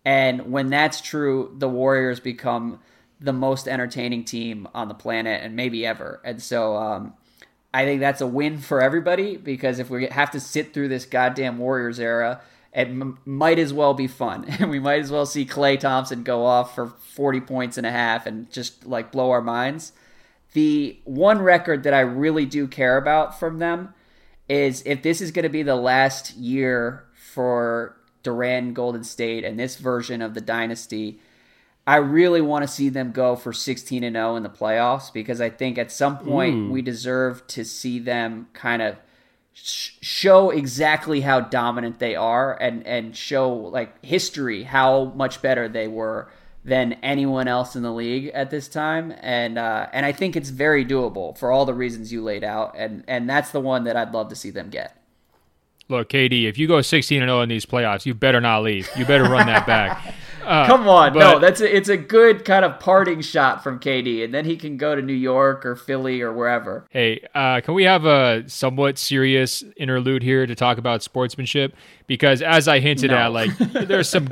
And when that's true, the Warriors become the most entertaining team on the planet and maybe ever. And so um, I think that's a win for everybody because if we have to sit through this goddamn Warriors era, it m- might as well be fun. And we might as well see Klay Thompson go off for 40 points and a half and just like blow our minds. The one record that I really do care about from them is if this is going to be the last year for Durant Golden State and this version of the dynasty, I really want to see them go for 16 and 0 in the playoffs because I think at some point Ooh. we deserve to see them kind of show exactly how dominant they are and and show like history how much better they were than anyone else in the league at this time and uh, and I think it's very doable for all the reasons you laid out and and that's the one that I'd love to see them get. Look, KD, if you go 16 and 0 in these playoffs, you better not leave. You better run that back. Uh, Come on, but, no, that's a, it's a good kind of parting shot from KD, and then he can go to New York or Philly or wherever. Hey, uh, can we have a somewhat serious interlude here to talk about sportsmanship? Because as I hinted no. at, like there's some.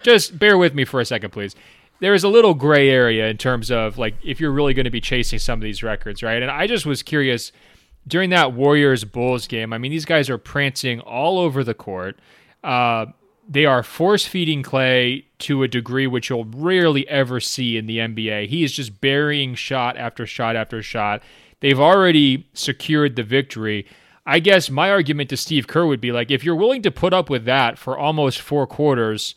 just bear with me for a second, please. There is a little gray area in terms of like if you're really going to be chasing some of these records, right? And I just was curious during that Warriors Bulls game. I mean, these guys are prancing all over the court. Uh, they are force feeding Klay to a degree which you'll rarely ever see in the NBA. He is just burying shot after shot after shot. They've already secured the victory. I guess my argument to Steve Kerr would be like, if you're willing to put up with that for almost four quarters,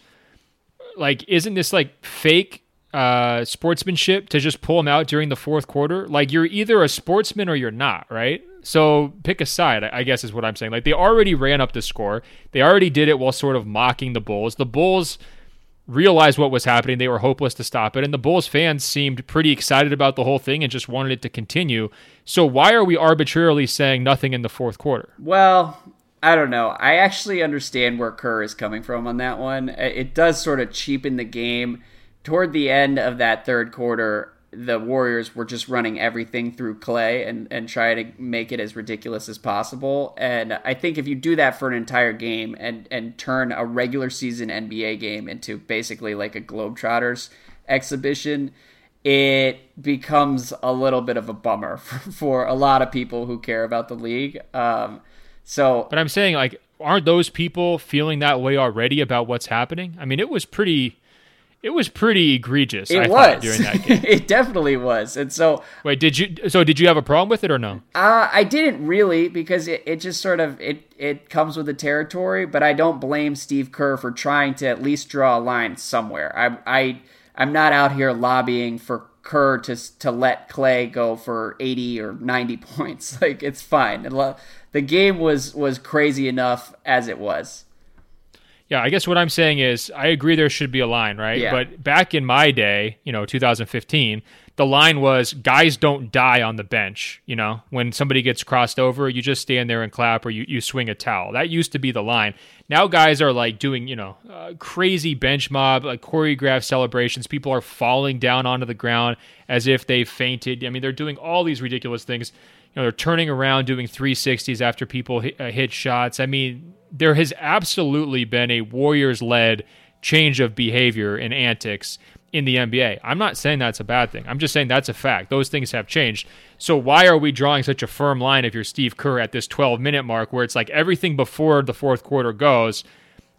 like, isn't this like fake uh, sportsmanship to just pull him out during the fourth quarter? Like, you're either a sportsman or you're not, right? So pick a side, I guess is what I'm saying. Like they already ran up the score. They already did it while sort of mocking the Bulls. The Bulls realized what was happening. They were hopeless to stop it. And the Bulls fans seemed pretty excited about the whole thing and just wanted it to continue. So why are we arbitrarily saying nothing in the fourth quarter? Well, I don't know. I actually understand where Kerr is coming from on that one. It does sort of cheapen the game. Toward the end of that third quarter, the Warriors were just running everything through Klay and, and try to make it as ridiculous as possible. And I think if you do that for an entire game and, and turn a regular season NBA game into basically like a Globetrotters exhibition, it becomes a little bit of a bummer for, for a lot of people who care about the league. Um, so, but I'm saying like, aren't those people feeling that way already about what's happening? I mean, it was pretty it was pretty egregious. It I was during that game. it definitely was. And so, wait, did you? So, did you have a problem with it or no? Uh, I didn't really because it, it just sort of it it comes with the territory. But I don't blame Steve Kerr for trying to at least draw a line somewhere. I I I'm not out here lobbying for Kerr to to let Klay go for 80 or 90 points. Like it's fine. The game was was crazy enough as it was. Yeah, I guess what I'm saying is I agree there should be a line, right? Yeah. But back in my day, you know, 2015, the line was guys don't die on the bench. You know, when somebody gets crossed over, you just stand there and clap or you, you swing a towel. That used to be the line. Now guys are like doing, you know, uh, crazy bench mob, like choreographed celebrations. People are falling down onto the ground as if they fainted. I mean, they're doing all these ridiculous things. You know, they're turning around doing 360s after people hit, uh, hit shots. I mean, there has absolutely been a Warriors led change of behavior and antics in the NBA. I'm not saying that's a bad thing. I'm just saying that's a fact. Those things have changed. So why are we drawing such a firm line if you're Steve Kerr at this 12 minute mark where it's like everything before the fourth quarter goes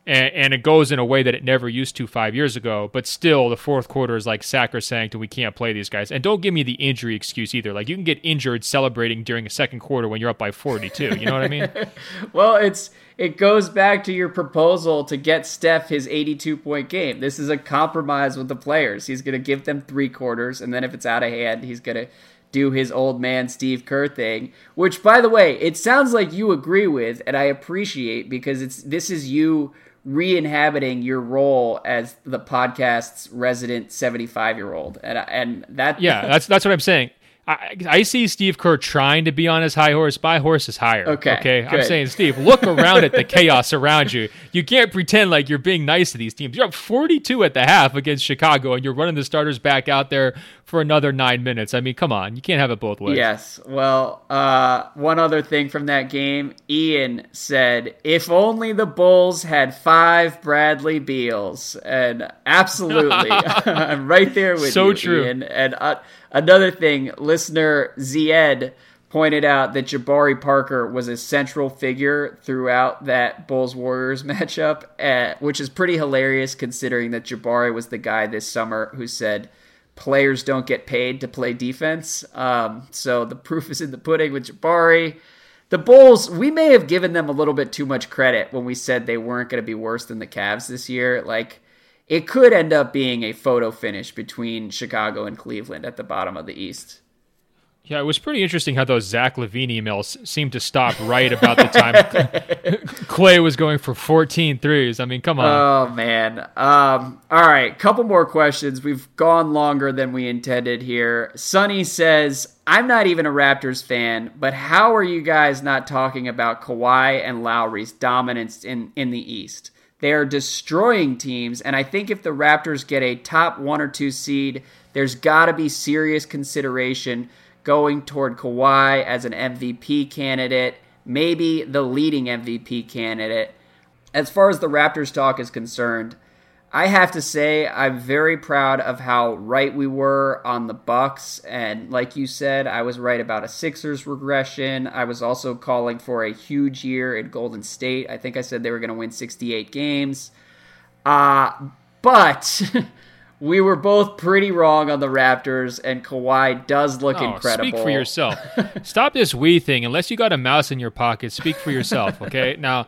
and, and, it goes in a way that it never used to five years ago. But still, the fourth quarter is like sacrosanct, and we can't play these guys. And don't give me the injury excuse either. Like you can get injured celebrating during a second quarter when you're up by 42. You know what I mean? well, it's it goes back to your proposal to get Steph his 82 point game. This is a compromise with the players. He's going to give them three quarters, and then if it's out of hand, he's going to do his old man Steve Kerr thing, which by the way, it sounds like you agree with and I appreciate because it's this is you re-inhabiting your role as the podcast's resident 75 year old and and that yeah that's that's what i'm saying I, I see Steve Kerr trying to be on his high horse. My horse is higher. Okay. Okay. Good. I'm saying, Steve, look around at the chaos around you. You can't pretend like you're being nice to these teams. You're up 42 at the half against Chicago, and you're running the starters back out there for another nine minutes. I mean, come on. You can't have it both ways. Yes. Well, uh, one other thing from that game Ian said, if only the Bulls had five Bradley Beals. And absolutely. I'm right there with so you, true. Ian. And, uh, Another thing, listener Zied pointed out that Jabari Parker was a central figure throughout that Bulls Warriors matchup, uh, which is pretty hilarious considering that Jabari was the guy this summer who said players don't get paid to play defense. Um, so the proof is in the pudding with Jabari. The Bulls, we may have given them a little bit too much credit when we said they weren't going to be worse than the Cavs this year. Like, it could end up being a photo finish between Chicago and Cleveland at the bottom of the East. Yeah, it was pretty interesting how those Zach LaVine emails seemed to stop right about the time Klay was going for 14 threes. I mean, come on. Oh, man. Um, all right, couple more questions. We've gone longer than we intended here. Sonny says, I'm not even a Raptors fan, but how are you guys not talking about Kawhi and Lowry's dominance in, in the East? They are destroying teams, and I think if the Raptors get a top one or two seed, there's got to be serious consideration going toward Kawhi as an MVP candidate, maybe the leading MVP candidate. As far as the Raptors talk is concerned, I have to say I'm very proud of how right we were on the Bucks and like you said I was right about a Sixers regression. I was also calling for a huge year in Golden State. I think I said they were going to win 68 games. Uh but we were both pretty wrong on the Raptors and Kawhi does look oh, incredible. Speak for yourself. Stop this we thing unless you got a mouse in your pocket. Speak for yourself, okay? now,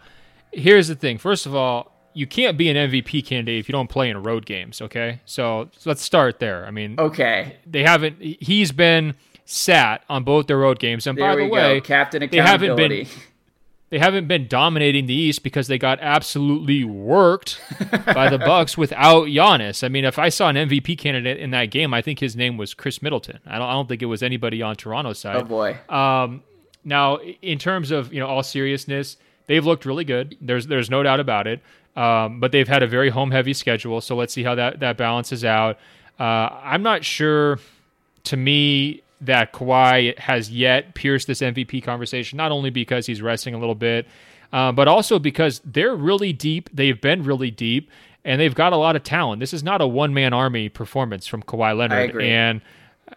here's the thing. First of all, you can't be an MVP candidate if you don't play in road games. Okay, so, let's start there. I mean, okay, they haven't. He's been sat on both their road games, and there by the way, go. captain they haven't been. They haven't been dominating the East because they got absolutely worked by the Bucks without Giannis. I mean, if I saw an MVP candidate in that game, I think his name was Khris Middleton. I don't, I don't think it was anybody on Toronto's side. Oh boy. Um, now, in terms of you know all seriousness, they've looked really good. There's there's no doubt about it. Um, but they've had a very home heavy schedule, so let's see how that that balances out. Uh, I'm not sure. To me, that Kawhi has yet pierced this MVP conversation, not only because he's resting a little bit, uh, but also because they're really deep. They've been really deep, and they've got a lot of talent. This is not a one man army performance from Kawhi Leonard. I and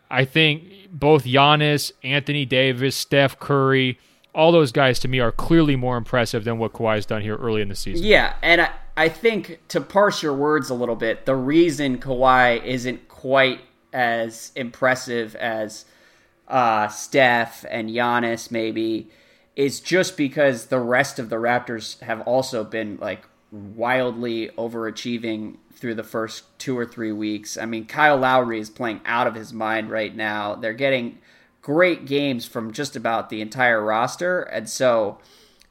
I think both Giannis, Anthony Davis, Steph Curry, all those guys to me are clearly more impressive than what Kawhi's done here early in the season. Yeah, and I, I think to parse your words a little bit, the reason Kawhi isn't quite as impressive as uh, Steph and Giannis maybe is just because the rest of the Raptors have also been like wildly overachieving through the first two or three weeks. I mean, Kyle Lowry is playing out of his mind right now. They're getting great games from just about the entire roster. And so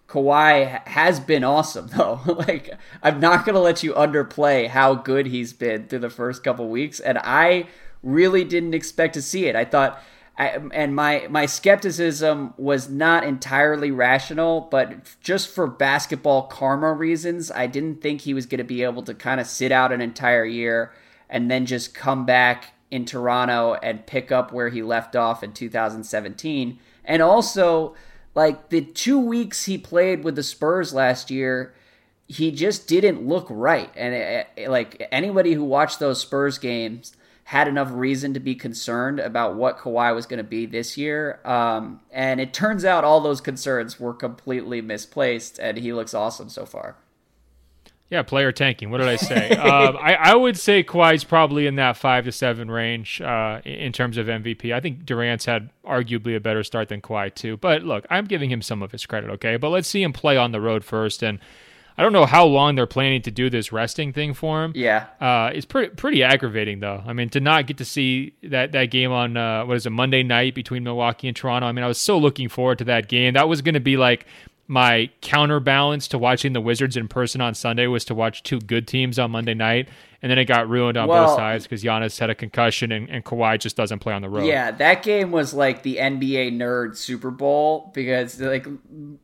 Kawhi has been awesome though. like I'm not going to let you underplay how good he's been through the first couple weeks and I really didn't expect to see it. I thought I, and my my skepticism was not entirely rational, but just for basketball karma reasons, I didn't think he was going to be able to kind of sit out an entire year and then just come back in Toronto and pick up where he left off in 2017. And also, like the two weeks he played with the Spurs last year, he just didn't look right. And it, it, like anybody who watched those Spurs games had enough reason to be concerned about what Kawhi was going to be this year. Um, and it turns out all those concerns were completely misplaced, and he looks awesome so far. Yeah, player tanking. What did I say? um, I, I, would say Kawhi's probably in that five to seven range uh, in terms of MVP. I think Durant's had arguably a better start than Kawhi too. But look, I'm giving him some of his credit. Okay, but let's see him play on the road first. And I don't know how long they're planning to do this resting thing for him. Yeah, uh, it's pretty pretty aggravating though. I mean, to not get to see that that game on uh, what is it Monday night between Milwaukee and Toronto. I mean, I was so looking forward to that game. That was going to be like my counterbalance to watching the Wizards in person on Sunday was to watch two good teams on Monday night, and then it got ruined on well, both sides because Giannis had a concussion and, and Kawhi just doesn't play on the road. Yeah, that game was like the NBA nerd Super Bowl because like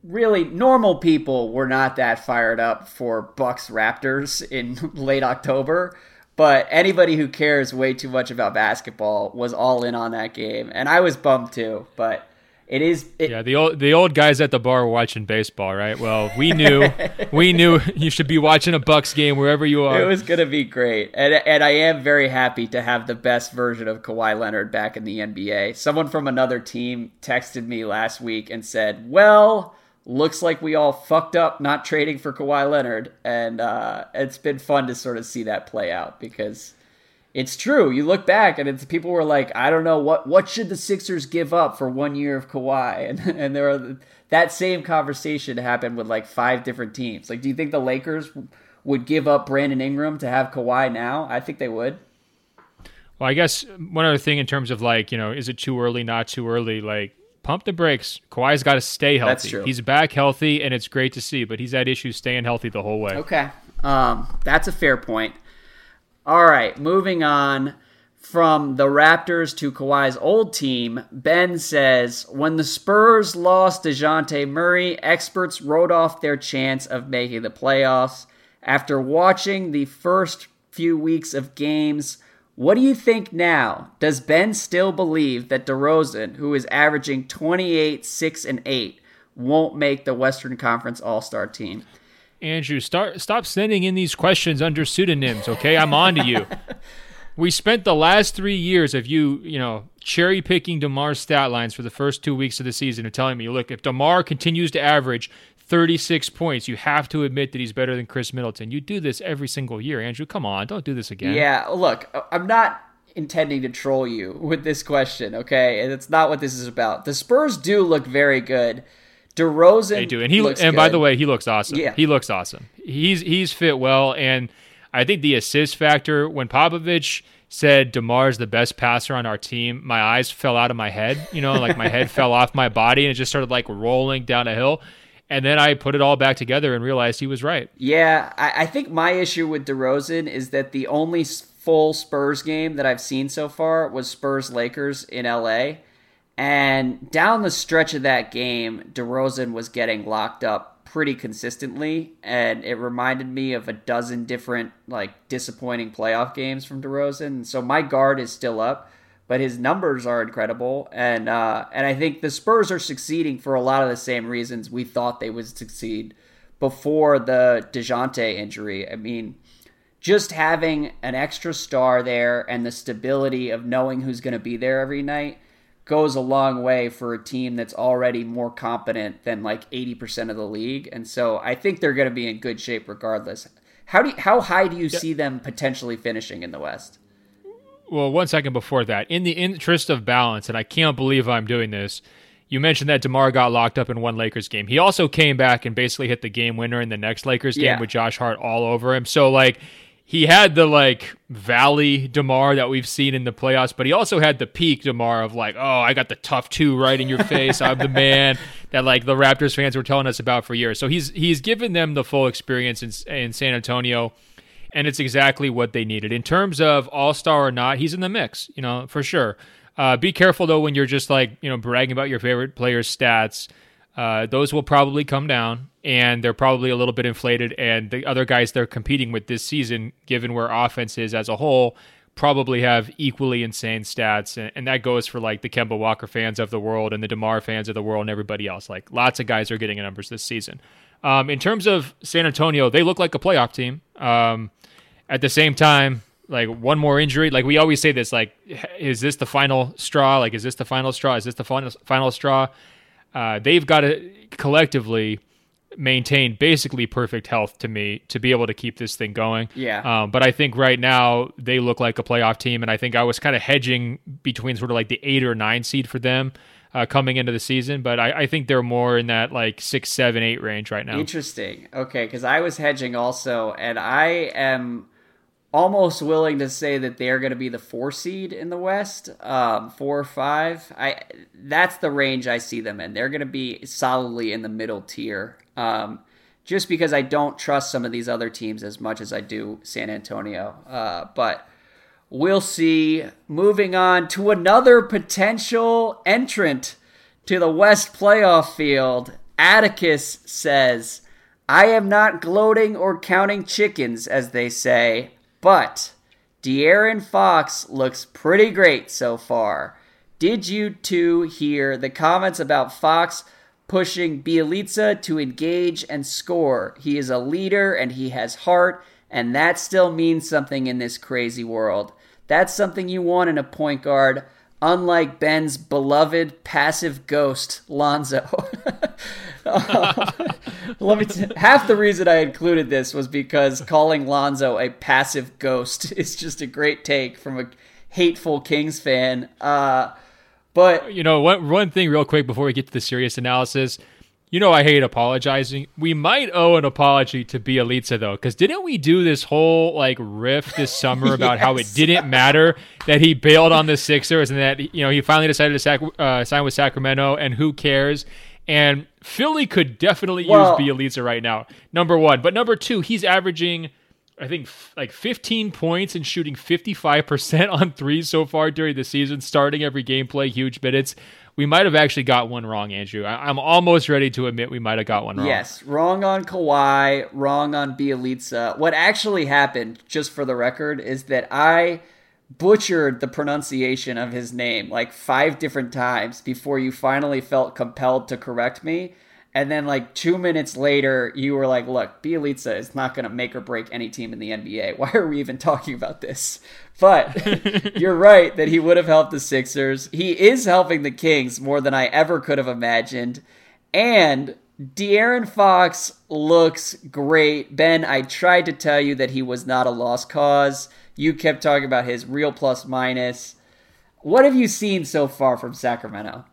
really normal people were not that fired up for Bucks Raptors in late October. But anybody who cares way too much about basketball was all in on that game, and I was bummed too. But it is. It, yeah, the old the old guys at the bar watching baseball, right? Well, we knew we knew you should be watching a Bucks game wherever you are. It was gonna be great, and and I am very happy to have the best version of Kawhi Leonard back in the NBA. Someone from another team texted me last week and said, "Well." Looks like we all fucked up not trading for Kawhi Leonard, and uh, it's been fun to sort of see that play out because it's true. You look back and it's people were like, I don't know what what should the Sixers give up for one year of Kawhi, and and there are that same conversation happened with like five different teams. Like, do you think the Lakers would give up Brandon Ingram to have Kawhi now? I think they would. Well, I guess one other thing in terms of like, you know, is it too early, not too early? Like, pump the brakes. Kawhi's got to stay healthy. That's true. He's back healthy, and it's great to see, but he's had issues staying healthy the whole way. Okay. Um, that's a fair point. All right, moving on from the Raptors to Kawhi's old team, Ben says when the Spurs lost Dejounte Murray, experts wrote off their chance of making the playoffs. After watching the first few weeks of games, what do you think now? Does Ben still believe that DeRozan, who is averaging 28, 6, and 8, won't make the Western Conference All Star team? Andrew, start stop sending in these questions under pseudonyms, okay? I'm on to you. we spent the last three years of you, you know, cherry picking DeMar's stat lines for the first two weeks of the season and telling me, look, if DeMar continues to average 36 points, you have to admit that he's better than Khris Middleton. You do this every single year, Andrew. Come on, don't do this again. Yeah, look, I'm not intending to troll you with this question, okay? And it's not what this is about. The Spurs do look very good. DeRozan, they do, and he and good. by the way, he looks awesome. Yeah. he looks awesome. He's he's fit well, and I think the assist factor when Popovich said DeMar's the best passer on our team, my eyes fell out of my head. You know, like my head fell off my body and it just started like rolling down a hill. And then I put it all back together and realized he was right. Yeah, I, I think my issue with DeRozan is that the only full Spurs game that I've seen so far was Spurs Lakers in LA. And down the stretch of that game, DeRozan was getting locked up pretty consistently, and it reminded me of a dozen different like disappointing playoff games from DeRozan. So my guard is still up but his numbers are incredible, and uh, and I think the Spurs are succeeding for a lot of the same reasons we thought they would succeed before the Dejounte injury. I mean, just having an extra star there and the stability of knowing who's going to be there every night goes a long way for a team that's already more competent than like 80% of the league. And so I think they're going to be in good shape regardless. How do you, how high do you yeah. see them potentially finishing in the West? well, one second before that, in the interest of balance, and I can't believe I'm doing this. You mentioned that DeMar got locked up in one Lakers game. He also came back and basically hit the game winner in the next Lakers game yeah. with Josh Hart all over him. So like he had the like valley DeMar that we've seen in the playoffs, but he also had the peak DeMar of like, oh, I got the tough two right in your face. I'm the man that like the Raptors fans were telling us about for years. So he's he's given them the full experience in, in San Antonio and it's exactly what they needed. In terms of all star or not, he's in the mix, you know, for sure. Uh, be careful though when you're just like you know bragging about your favorite player's stats. Uh, those will probably come down, and they're probably a little bit inflated. And the other guys they're competing with this season, given where offense is as a whole, probably have equally insane stats. And, and that goes for like the Kemba Walker fans of the world and the DeMar fans of the world and everybody else. Like lots of guys are getting numbers this season. Um, in terms of San Antonio, they look like a playoff team. Um, at the same time, like one more injury, like we always say this, like, is this the final straw? Like, is this the final straw? Is this the final final straw? Uh, they've got to collectively maintain basically perfect health to me to be able to keep this thing going. Yeah. Um, but I think right now they look like a playoff team, and I think I was kind of hedging between sort of like the eight or nine seed for them uh, coming into the season, but I, I, think they're more in that like six, seven, eight range right now. Interesting. Okay, because I was hedging also, and I am almost willing to say that they're going to be the four seed in the West, um, four or five. I that's the range I see them in. They're going to be solidly in the middle tier. Um, just because I don't trust some of these other teams as much as I do San Antonio. Uh, but We'll see. Moving on to another potential entrant to the West playoff field. Atticus says, I am not gloating or counting chickens, as they say, but De'Aaron Fox looks pretty great so far. Did you two hear the comments about Fox pushing Bjelica to engage and score? He is a leader and he has heart, and that still means something in this crazy world. That's something you want in a point guard, unlike Ben's beloved passive ghost, Lonzo. let me t- half the reason I included this was because calling Lonzo a passive ghost is just a great take from a hateful Kings fan. Uh, but you know, one one thing real quick before we get to the serious analysis, you know, I hate apologizing. We might owe an apology to Bjelica though, because didn't we do this whole like riff this summer about yes. how it didn't matter that he bailed on the Sixers and that you know he finally decided to sac- uh, sign with Sacramento and who cares? And Philly could definitely well, use Bjelica right now. Number one, but number two, he's averaging I think like 15 points and shooting 55% on threes so far during the season, starting every game, play huge minutes. We might have actually got one wrong, Andrew. I- am almost ready to admit we might have got one wrong. Yes, wrong on Kawhi, wrong on Bjelica. What actually happened, just for the record, is that I butchered the pronunciation of his name like five different times before you finally felt compelled to correct me. And then, like two minutes later, you were like, "Look, Bjelica is not going to make or break any team in the NBA. Why are we even talking about this?" But you're right that he would have helped the Sixers. He is helping the Kings more than I ever could have imagined. And De'Aaron Fox looks great. Ben, I tried to tell you that he was not a lost cause. You kept talking about his real plus minus. What have you seen so far from Sacramento?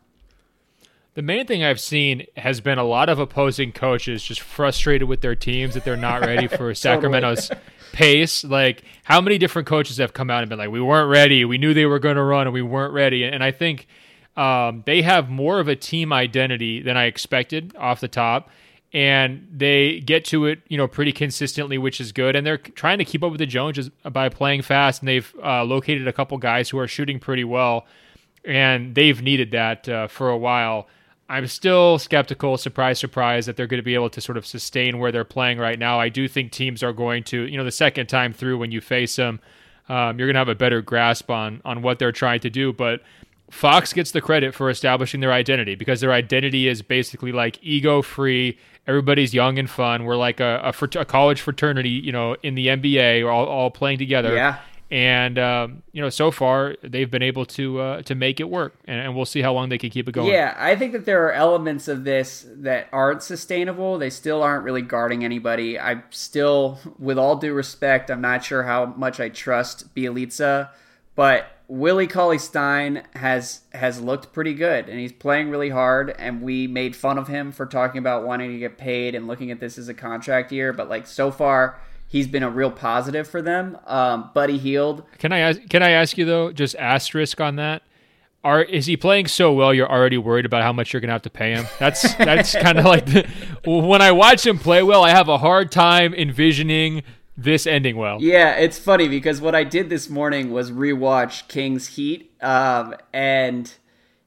The main thing I've seen has been a lot of opposing coaches just frustrated with their teams that they're not ready for Sacramento's pace. Like, how many different coaches have come out and been like, "We weren't ready. We knew they were going to run, and we weren't ready." And I think um, they have more of a team identity than I expected off the top, and they get to it, you know, pretty consistently, which is good. And they're trying to keep up with the Joneses by playing fast, and they've uh, located a couple guys who are shooting pretty well, and they've needed that uh, for a while. I'm still skeptical, surprise, surprise, that they're going to be able to sort of sustain where they're playing right now. I do think teams are going to, you know, the second time through when you face them, um, you're going to have a better grasp on on what they're trying to do. But Fox gets the credit for establishing their identity because their identity is basically like ego free. Everybody's young and fun. We're like a, a, a college fraternity, you know, in the NBA, all, all playing together. Yeah and um, you know so far they've been able to uh, to make it work. And, and, we'll see how long they can keep it going. Yeah i think that there are elements of this that aren't sustainable. They still aren't really guarding anybody. I still with all due respect i'm not sure how much i trust Bjelica, but willie cauley stein has has looked pretty good and he's playing really hard and we made fun of him for talking about wanting to get paid and looking at this as a contract year but like so far he's been a real positive for them. Um, Buddy Hield. Can I ask? Can I ask you though? Just asterisk on that. Are is he playing so well? You're already worried about how much you're gonna have to pay him. That's that's kind of like the, when I watch him play well, I have a hard time envisioning this ending well. Yeah, it's funny because what I did this morning was rewatch Kings Heat, um, and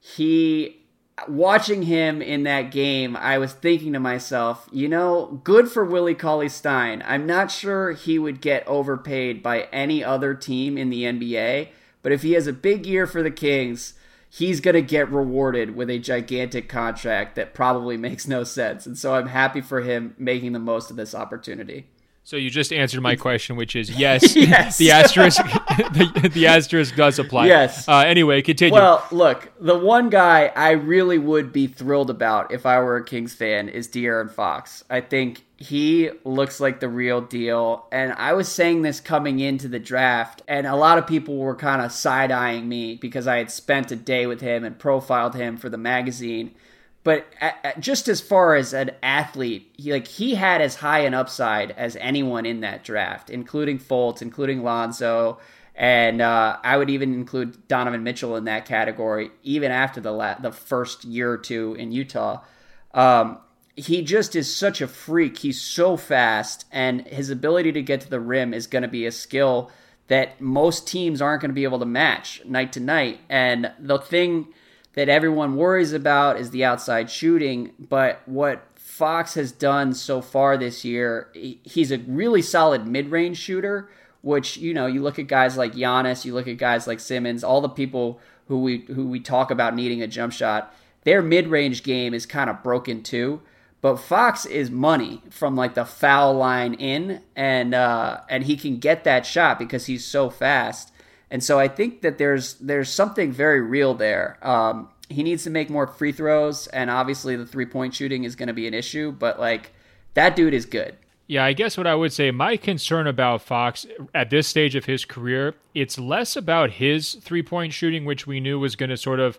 he watching him in that game, I was thinking to myself, you know, good for Willie Cauley Stein. I'm not sure he would get overpaid by any other team in the NBA, but if he has a big year for the Kings, he's going to get rewarded with a gigantic contract that probably makes no sense. And so I'm happy for him making the most of this opportunity. So you just answered my question, which is yes. yes. the asterisk, the, the, asterisk does apply. Yes. Uh, anyway, continue. Well, look, the one guy I really would be thrilled about if I were a Kings fan is De'Aaron Fox. I think he looks like the real deal. And I was saying this coming into the draft, and a lot of people were kind of side eyeing me because I had spent a day with him and profiled him for the magazine but just as far as an athlete, he like he had as high an upside as anyone in that draft, including Fultz, including Lonzo, and uh, I would even include Donovan Mitchell in that category, even after the la- the first year or two in Utah. Um, he just is such a freak. He's so fast, and his ability to get to the rim is going to be a skill that most teams aren't going to be able to match night to night. And the thing that everyone worries about is the outside shooting. But what Fox has done so far this year, he's a really solid mid range shooter, which, you know, you look at guys like Giannis, you look at guys like Simmons, all the people who we who we talk about needing a jump shot, their mid range game is kind of broken too. But Fox is money from like the foul line in, and uh, and he can get that shot because he's so fast. And so I think that there's there's something very real there. Um, he needs to make more free throws, and obviously the three point shooting is going to be an issue. But like that dude is good. Yeah, I guess what I would say, my concern about Fox at this stage of his career, it's less about his three point shooting, which we knew was going to sort of,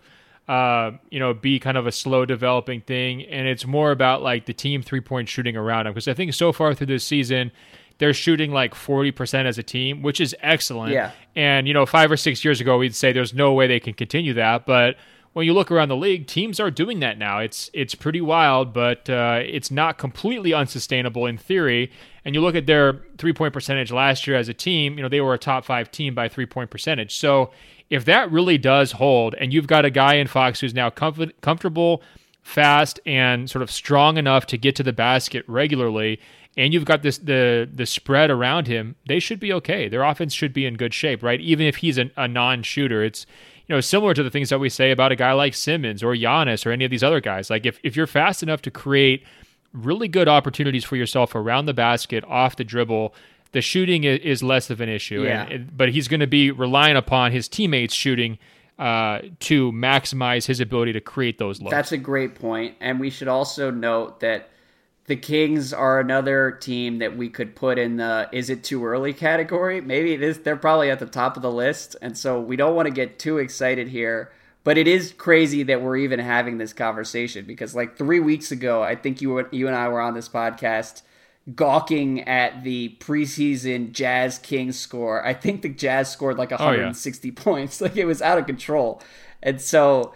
uh, you know, be kind of a slow developing thing, and it's more about like the team three point shooting around him. Because I think so far through this season, they're shooting like 40% as a team, which is excellent. Yeah. And, you know, five or six years ago, we'd say there's no way they can continue that. But when you look around the league, teams are doing that now. It's it's pretty wild, but uh, it's not completely unsustainable in theory. And you look at their three point percentage last year as a team. You know they were a top five team by three point percentage. So if that really does hold, and you've got a guy in Fox who's now comfort, comfortable, fast, and sort of strong enough to get to the basket regularly, and you've got this the the spread around him, they should be okay. Their offense should be in good shape, right? Even if he's a, a non-shooter, it's you know, similar to the things that we say about a guy like Simmons or Giannis or any of these other guys. Like if, if you're fast enough to create really good opportunities for yourself around the basket, off the dribble, the shooting is less of an issue. Yeah. And, but he's going to be relying upon his teammates shooting uh, to maximize his ability to create those looks. That's a great point, and we should also note that the Kings are another team that we could put in the is it too early category. Maybe it is they're probably at the top of the list and so we don't want to get too excited here. But it is crazy that we're even having this conversation because like 3 weeks ago, I think you you and I were on this podcast gawking at the preseason Jazz Kings score. I think the Jazz scored like 160 oh, yeah. points. Like it was out of control. And so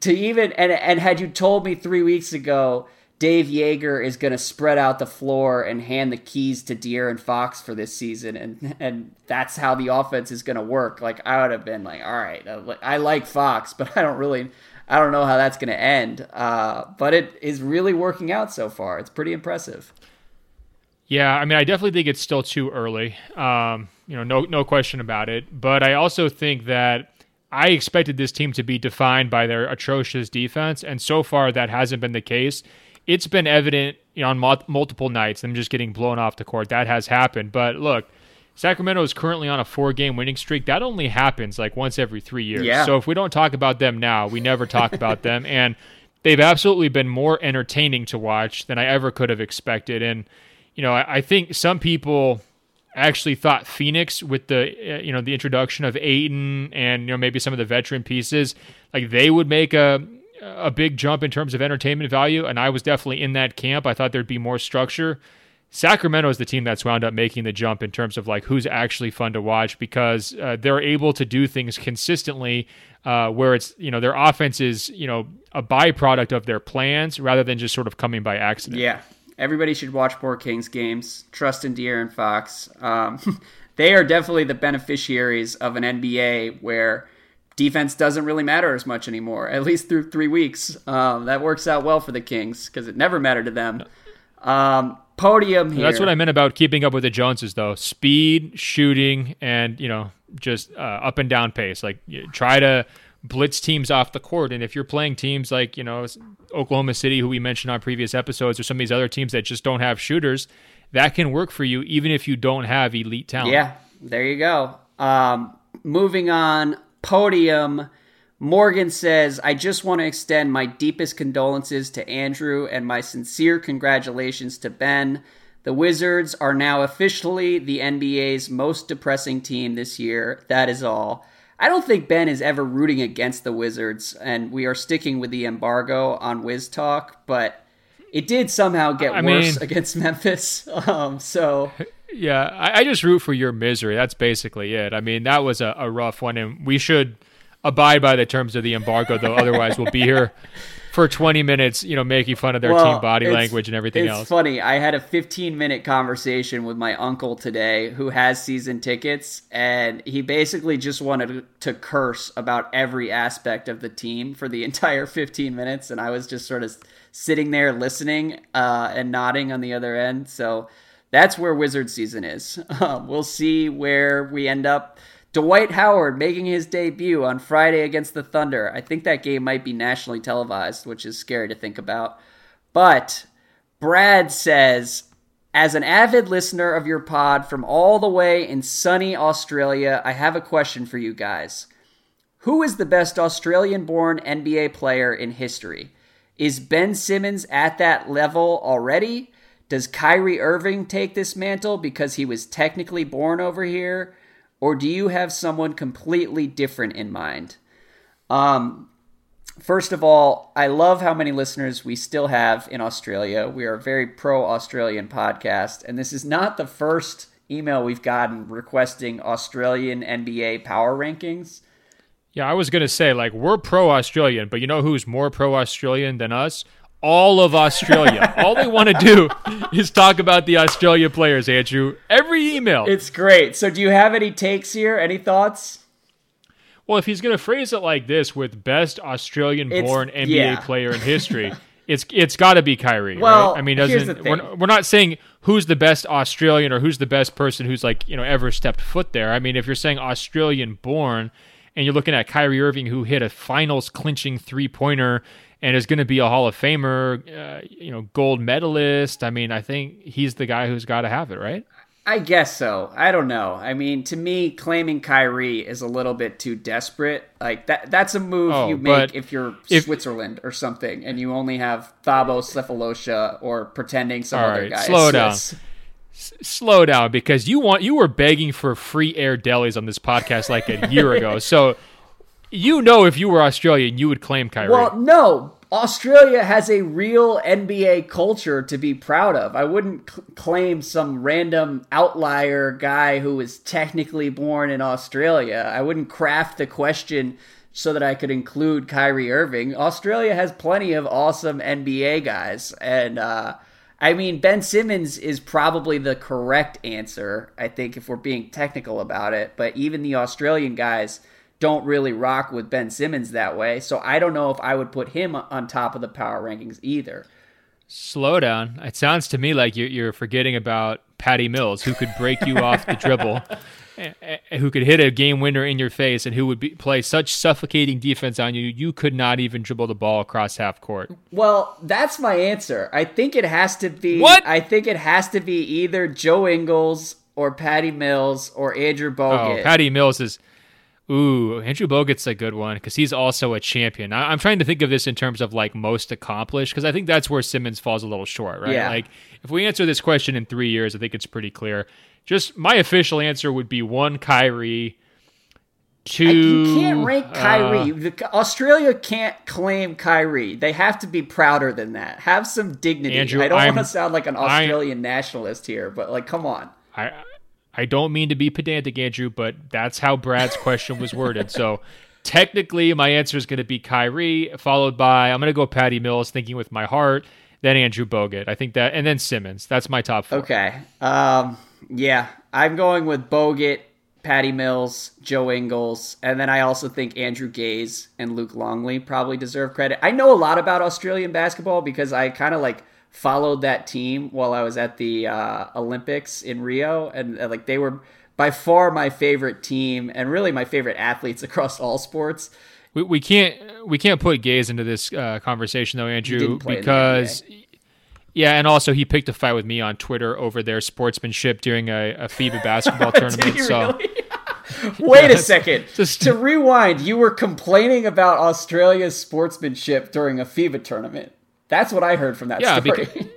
to even and and had you told me 3 weeks ago Dave Joerger is going to spread out the floor and hand the keys to De'Aaron Fox for this season, and and that's how the offense is going to work. Like I would have been like, all right, I like Fox, but I don't really, I don't know how that's going to end. Uh, but it is really working out so far. It's pretty impressive. Yeah, I mean, I definitely think it's still too early. Um, you know, no no question about it. But I also think that. I expected this team to be defined by their atrocious defense, and so far that hasn't been the case it's been evident you know, on multiple nights them just getting blown off the court. That has happened. But look, Sacramento is currently on a four game winning streak. That only happens like once every three years. Yeah. So if we don't talk about them now, we never talk about them. And they've absolutely been more entertaining to watch than I ever could have expected. And, you know, I, I think some people actually thought Phoenix with the uh, you know the introduction of Ayton and you know maybe some of the veteran pieces like they would make a a big jump in terms of entertainment value, and I was definitely in that camp. I thought there'd be more structure. Sacramento is the team that's wound up making the jump in terms of like who's actually fun to watch because uh, they're able to do things consistently uh, where it's you know their offense is you know a byproduct of their plans rather than just sort of coming by accident. Yeah, everybody should watch more Kings games. Trust in De'Aaron Fox. Um, they are definitely the beneficiaries of an NBA where defense doesn't really matter as much anymore, at least through three weeks. Um, that works out well for the Kings because it never mattered to them. Um, podium here. That's what I meant about keeping up with the Joneses, though. Speed, shooting, and you know, just uh, up and down pace. Like try to blitz teams off the court. And if you're playing teams like you know Oklahoma City, who we mentioned on previous episodes, or some of these other teams that just don't have shooters, that can work for you even if you don't have elite talent. Yeah, there you go. Um, moving on, podium. Morgan says, I just want to extend my deepest condolences to Andrew and my sincere congratulations to Ben. The Wizards are now officially the NBA's most depressing team this year. That is all. I don't think Ben is ever rooting against the Wizards, and we are sticking with the embargo on Wiz Talk, but it did somehow get I worse mean, against Memphis. Um, so yeah, I, I, just root for your misery. That's basically it. I mean, that was a, a rough one, and we should abide by the terms of the embargo, though. Otherwise, we'll be here for 20 minutes, you know, making fun of their well, team body language and everything it's else. It's funny. I had a 15 minute conversation with my uncle today who has season tickets, and he basically just wanted to curse about every aspect of the team for the entire 15 minutes. And I was just sort of sitting there listening uh, and nodding on the other end. So that's where Wizard season is. Um, we'll see where we end up. Dwight Howard making his debut on Friday against the Thunder. I think that game might be nationally televised, which is scary to think about. But Brad says, as an avid listener of your pod from all the way in sunny Australia, I have a question for you guys. Who is the best Australian born NBA player in history? Is Ben Simmons at that level already? Does Kyrie Irving take this mantle because he was technically born over here? Or do you have someone completely different in mind? Um, first of all, I love how many listeners we still have in Australia. We are a very pro Australian podcast, and this is not the first email we've gotten requesting Australian NBA power rankings. Yeah, I was going to say, like, we're pro Australian, but you know who's more pro Australian than us? All of Australia. All they want to do is talk about the Australia players, Andrew. Every email. It's great. So, do you have any takes here? Any thoughts? Well, if he's going to phrase it like this with best Australian-born NBA yeah. player in history, it's it's got to be Kyrie. Well, right? I mean, doesn't we're, we're not saying who's the best Australian or who's the best person who's like you know ever stepped foot there. I mean, if you're saying Australian-born and you're looking at Kyrie Irving, who hit a finals clinching three-pointer and is going to be a Hall of Famer, uh, you know, gold medalist. I mean, I think he's the guy who's got to have it, right? I guess so. I don't know. I mean, to me, claiming Kyrie is a little bit too desperate. Like that that's a move Oh, you make if you're if- Switzerland or something and you only have Thabo Sefolosha or pretending some other right, guy. is slow down. Swiss. slow down because you want you were begging for free air delis on this podcast like a year ago. So you know if you were Australian, you would claim Kyrie. Well, no. Australia has a real NBA culture to be proud of. I wouldn't claim some random outlier guy who was technically born in Australia. I wouldn't craft the question so that I could include Kyrie Irving. Australia has plenty of awesome NBA guys. And, uh, I mean, Ben Simmons is probably the correct answer, I think, if we're being technical about it. But even the Australian guys don't really rock with Ben Simmons that way. So I don't know if I would put him on top of the power rankings either. slow down. It sounds to me like you're, you're forgetting about Patty Mills, who could break you off the dribble, who could hit a game winner in your face, and who would be, play such suffocating defense on you you could not even dribble the ball across half court. Well, that's my answer. I think it has to be What? I think it has to be either Joe Ingles or Patty Mills or Andrew Oh, Bogut. Patty Mills is. Ooh, Andrew Bogut's a good one because he's also a champion. I, I'm trying to think of this in terms of like most accomplished because I think that's where Simmons falls a little short, right? Yeah. Like if we answer this question in three years, I think it's pretty clear. Just my official answer would be one Kyrie, two. you can't rank uh, Kyrie. The- Australia can't claim Kyrie. They have to be prouder than that. Have some dignity. Andrew, I don't want to sound like an I- Australian nationalist here, but like, come on. I I don't mean to be pedantic, Andrew, but that's how Brad's question was worded. So technically, my answer is going to be Kyrie, followed by I'm going to go Patty Mills, thinking with my heart, then Andrew Bogut. I think that, and then Simmons. That's my top four. Okay. Um, yeah, I'm going with Bogut, Patty Mills, Joe Ingles, and then I also think Andrew Gaze and Luke Longley probably deserve credit. I know a lot about Australian basketball because I kind of like followed that team while I was at the uh, Olympics in Rio, and uh, like they were by far my favorite team and really my favorite athletes across all sports. We, we can't we can't put Gaze into this uh, conversation though, Andrew, didn't play in the because yeah, and also he picked a fight with me on Twitter over their sportsmanship during a, a FIBA basketball tournament. So really? Wait a second. just- to rewind, you were complaining about Australia's sportsmanship during a FIBA tournament. That's what I heard from that Yeah, story. because-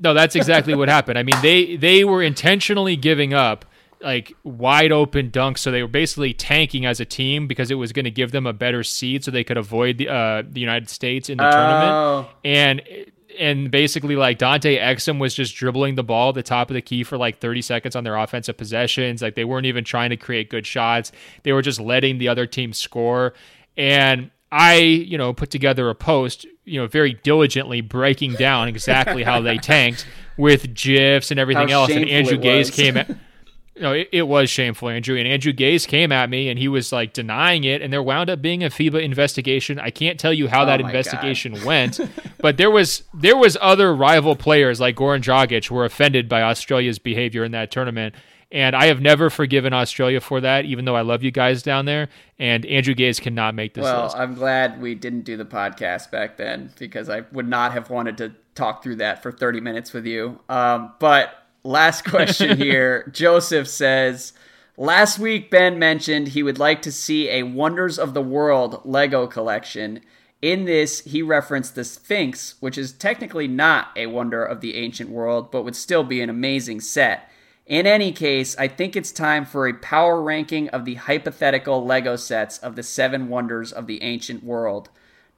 No, that's exactly what happened. I mean, they they were intentionally giving up like wide open dunks, so they were basically tanking as a team because it was going to give them a better seed, so they could avoid the uh, the United States in the Oh. tournament. And and basically, like Dante Exum was just dribbling the ball at the top of the key for like 30 seconds on their offensive possessions. Like they weren't even trying to create good shots; they were just letting the other team score. And I, you know, put together a post, you know, very diligently breaking down exactly how they tanked with gifs and everything How else. And Andrew Gaze came at. No, it, it was shameful, Andrew. And Andrew Gaze came at me and he was like denying it. And there wound up being a FIBA investigation. I can't tell you how oh that Oh my investigation went, but there was there was other rival players like Goran Dragic were offended by Australia's behavior in that tournament. And I have never forgiven Australia for that, even though I love you guys down there. And Andrew Gaze cannot make this well, list. I'm glad we didn't do the podcast back then because I would not have wanted to talk through that for 30 minutes with you. Um, but last question here Joseph says, Last week, Ben mentioned he would like to see a Wonders of the World Lego collection. In this, he referenced the Sphinx, which is technically not a wonder of the ancient world, but would still be an amazing set. In any case, I think it's time for a power ranking of the hypothetical Lego sets of the seven wonders of the ancient world.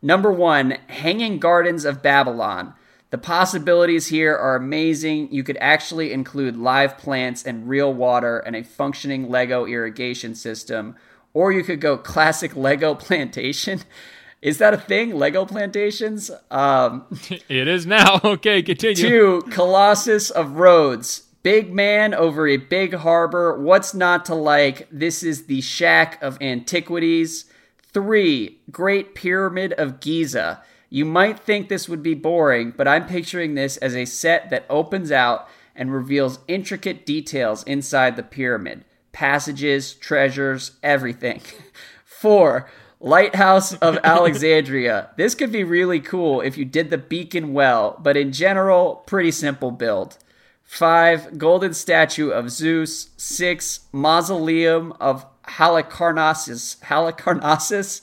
Number one, Hanging Gardens of Babylon. The possibilities here are amazing. You could actually include live plants and real water and a functioning Lego irrigation system, Or you could go classic Lego plantation. Is that a thing? Lego plantations? Um, it is now. Okay, continue. Two, Colossus of Rhodes. Big man over a big harbor. What's not to like? This is the Shaq of antiquities. Three, Great Pyramid of Giza. You might think this would be boring, but I'm picturing this as a set that opens out and reveals intricate details inside the pyramid passages, treasures, everything. Four, Lighthouse of Alexandria. This could be really cool if you did the beacon well, but in general, pretty simple build. Five, Golden Statue of Zeus. Six, Mausoleum of Halicarnassus. Halicarnassus.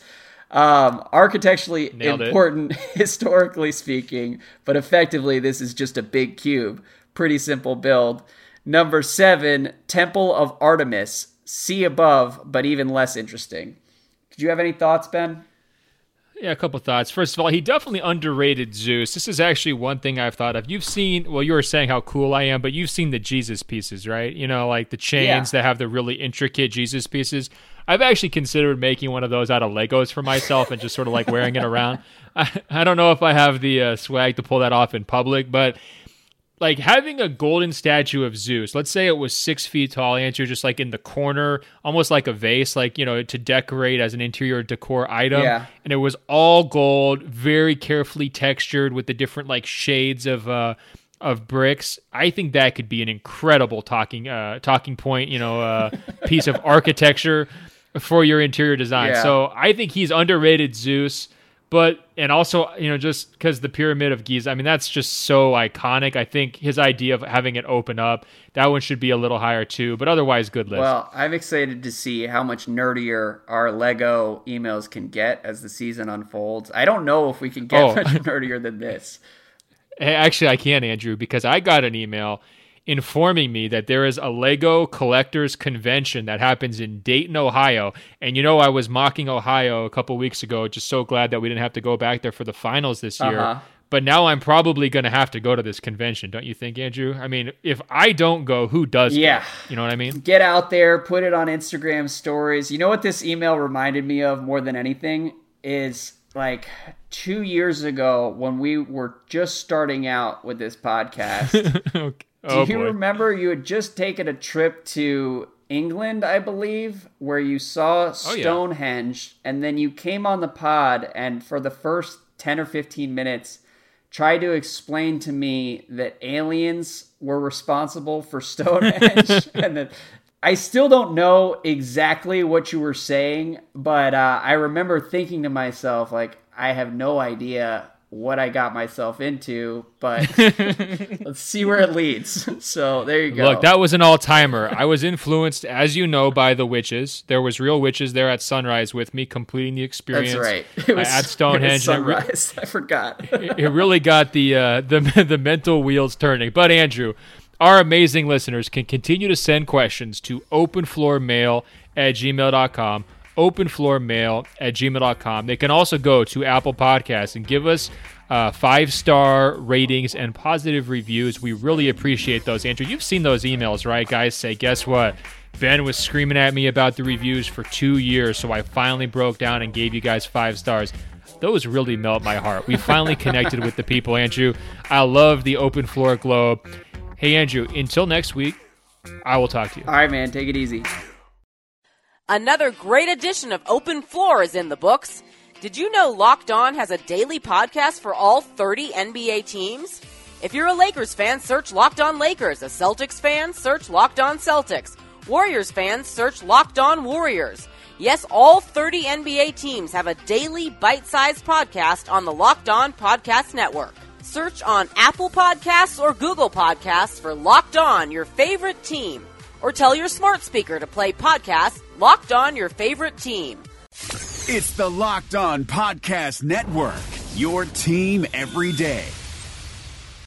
Um, architecturally Nailed important, historically speaking, but effectively, this is just a big cube. Pretty simple build. Number seven, Temple of Artemis. See above, but even less interesting. Did you have any thoughts, Ben? Yeah, a couple thoughts. First of all, he definitely underrated Zeus. This is actually one thing I've thought of. You've seen, well, you were saying how cool I am, but you've seen the Jesus pieces, right? You know, like the chains yeah. that have the really intricate Jesus pieces. I've actually considered making one of those out of Legos for myself and just sort of like wearing it around. I, I don't know if I have the uh, swag to pull that off in public, but like having a golden statue of Zeus, let's say it was six feet tall, and you're just like in the corner, almost like a vase, like, you know, to decorate as an interior decor item. Yeah. And it was all gold, very carefully textured with the different like shades of, uh, of bricks. I think that could be an incredible talking, uh, talking point, you know, uh, piece of architecture for your interior design. Yeah. So I think he's underrated Zeus. But and also, you know, just because the Pyramid of Giza, I mean, that's just so iconic. I think his idea of having it open up, that one should be a little higher too. But otherwise, good list. Well, I'm excited to see how much nerdier our Lego emails can get as the season unfolds. I don't know if we can get oh. much nerdier than this. Actually, I can, Andrew, because I got an email informing me that there is a Lego collectors convention that happens in Dayton, Ohio. And you know, I was mocking Ohio a couple weeks ago, just so glad that we didn't have to go back there for the finals this year. Uh-huh. But now I'm probably going to have to go to this convention, don't you think, Andrew? I mean, if I don't go, who does? Yeah. Go? You know what I mean? Get out there, put it on Instagram stories. You know what this email reminded me of more than anything is like two years ago when we were just starting out with this podcast. okay. Oh, Do you boy. remember you had just taken a trip to England, I believe, where you saw Stonehenge, oh, yeah. and then you came on the pod, and for the first 10 or 15 minutes, tried to explain to me that aliens were responsible for Stonehenge, and that I still don't know exactly what you were saying, but uh, I remember thinking to myself, like, I have no idea what I got myself into, but let's see where it leads. So there you go. Look, that was an all timer. I was influenced, as you know, by the witches. There was real witches there at sunrise with me, completing the experience. That's right. It was, at Stonehenge. sunrise. I forgot. it, it really got the uh, the the mental wheels turning. But Andrew, our amazing listeners can continue to send questions to openfloormail at gmail.com openfloormail at gmail.com. They can also go to Apple Podcasts and give us uh, five star ratings and positive reviews. We really appreciate those. Andrew, you've seen those emails, right? Guys say, guess what? Ben was screaming at me about the reviews for two years, so I finally broke down and gave you guys five stars. Those really melt my heart. We finally connected with the people, Andrew. I love the open floor globe. Hey, Andrew, until next week, I will talk to you. All right, man. Take it easy. Another great edition of Open Floor is in the books. Did you know Locked On has a daily podcast for all 30 NBA teams? If you're a Lakers fan, search Locked On Lakers. A Celtics fan, search Locked On Celtics. Warriors fans, search Locked On Warriors. Yes, all 30 NBA teams have a daily bite-sized podcast on the Locked On Podcast Network. Search on Apple Podcasts or Google Podcasts for Locked On, your favorite team or tell your smart speaker to play podcast Locked On Your Favorite Team. It's the Locked On Podcast Network, your team every day.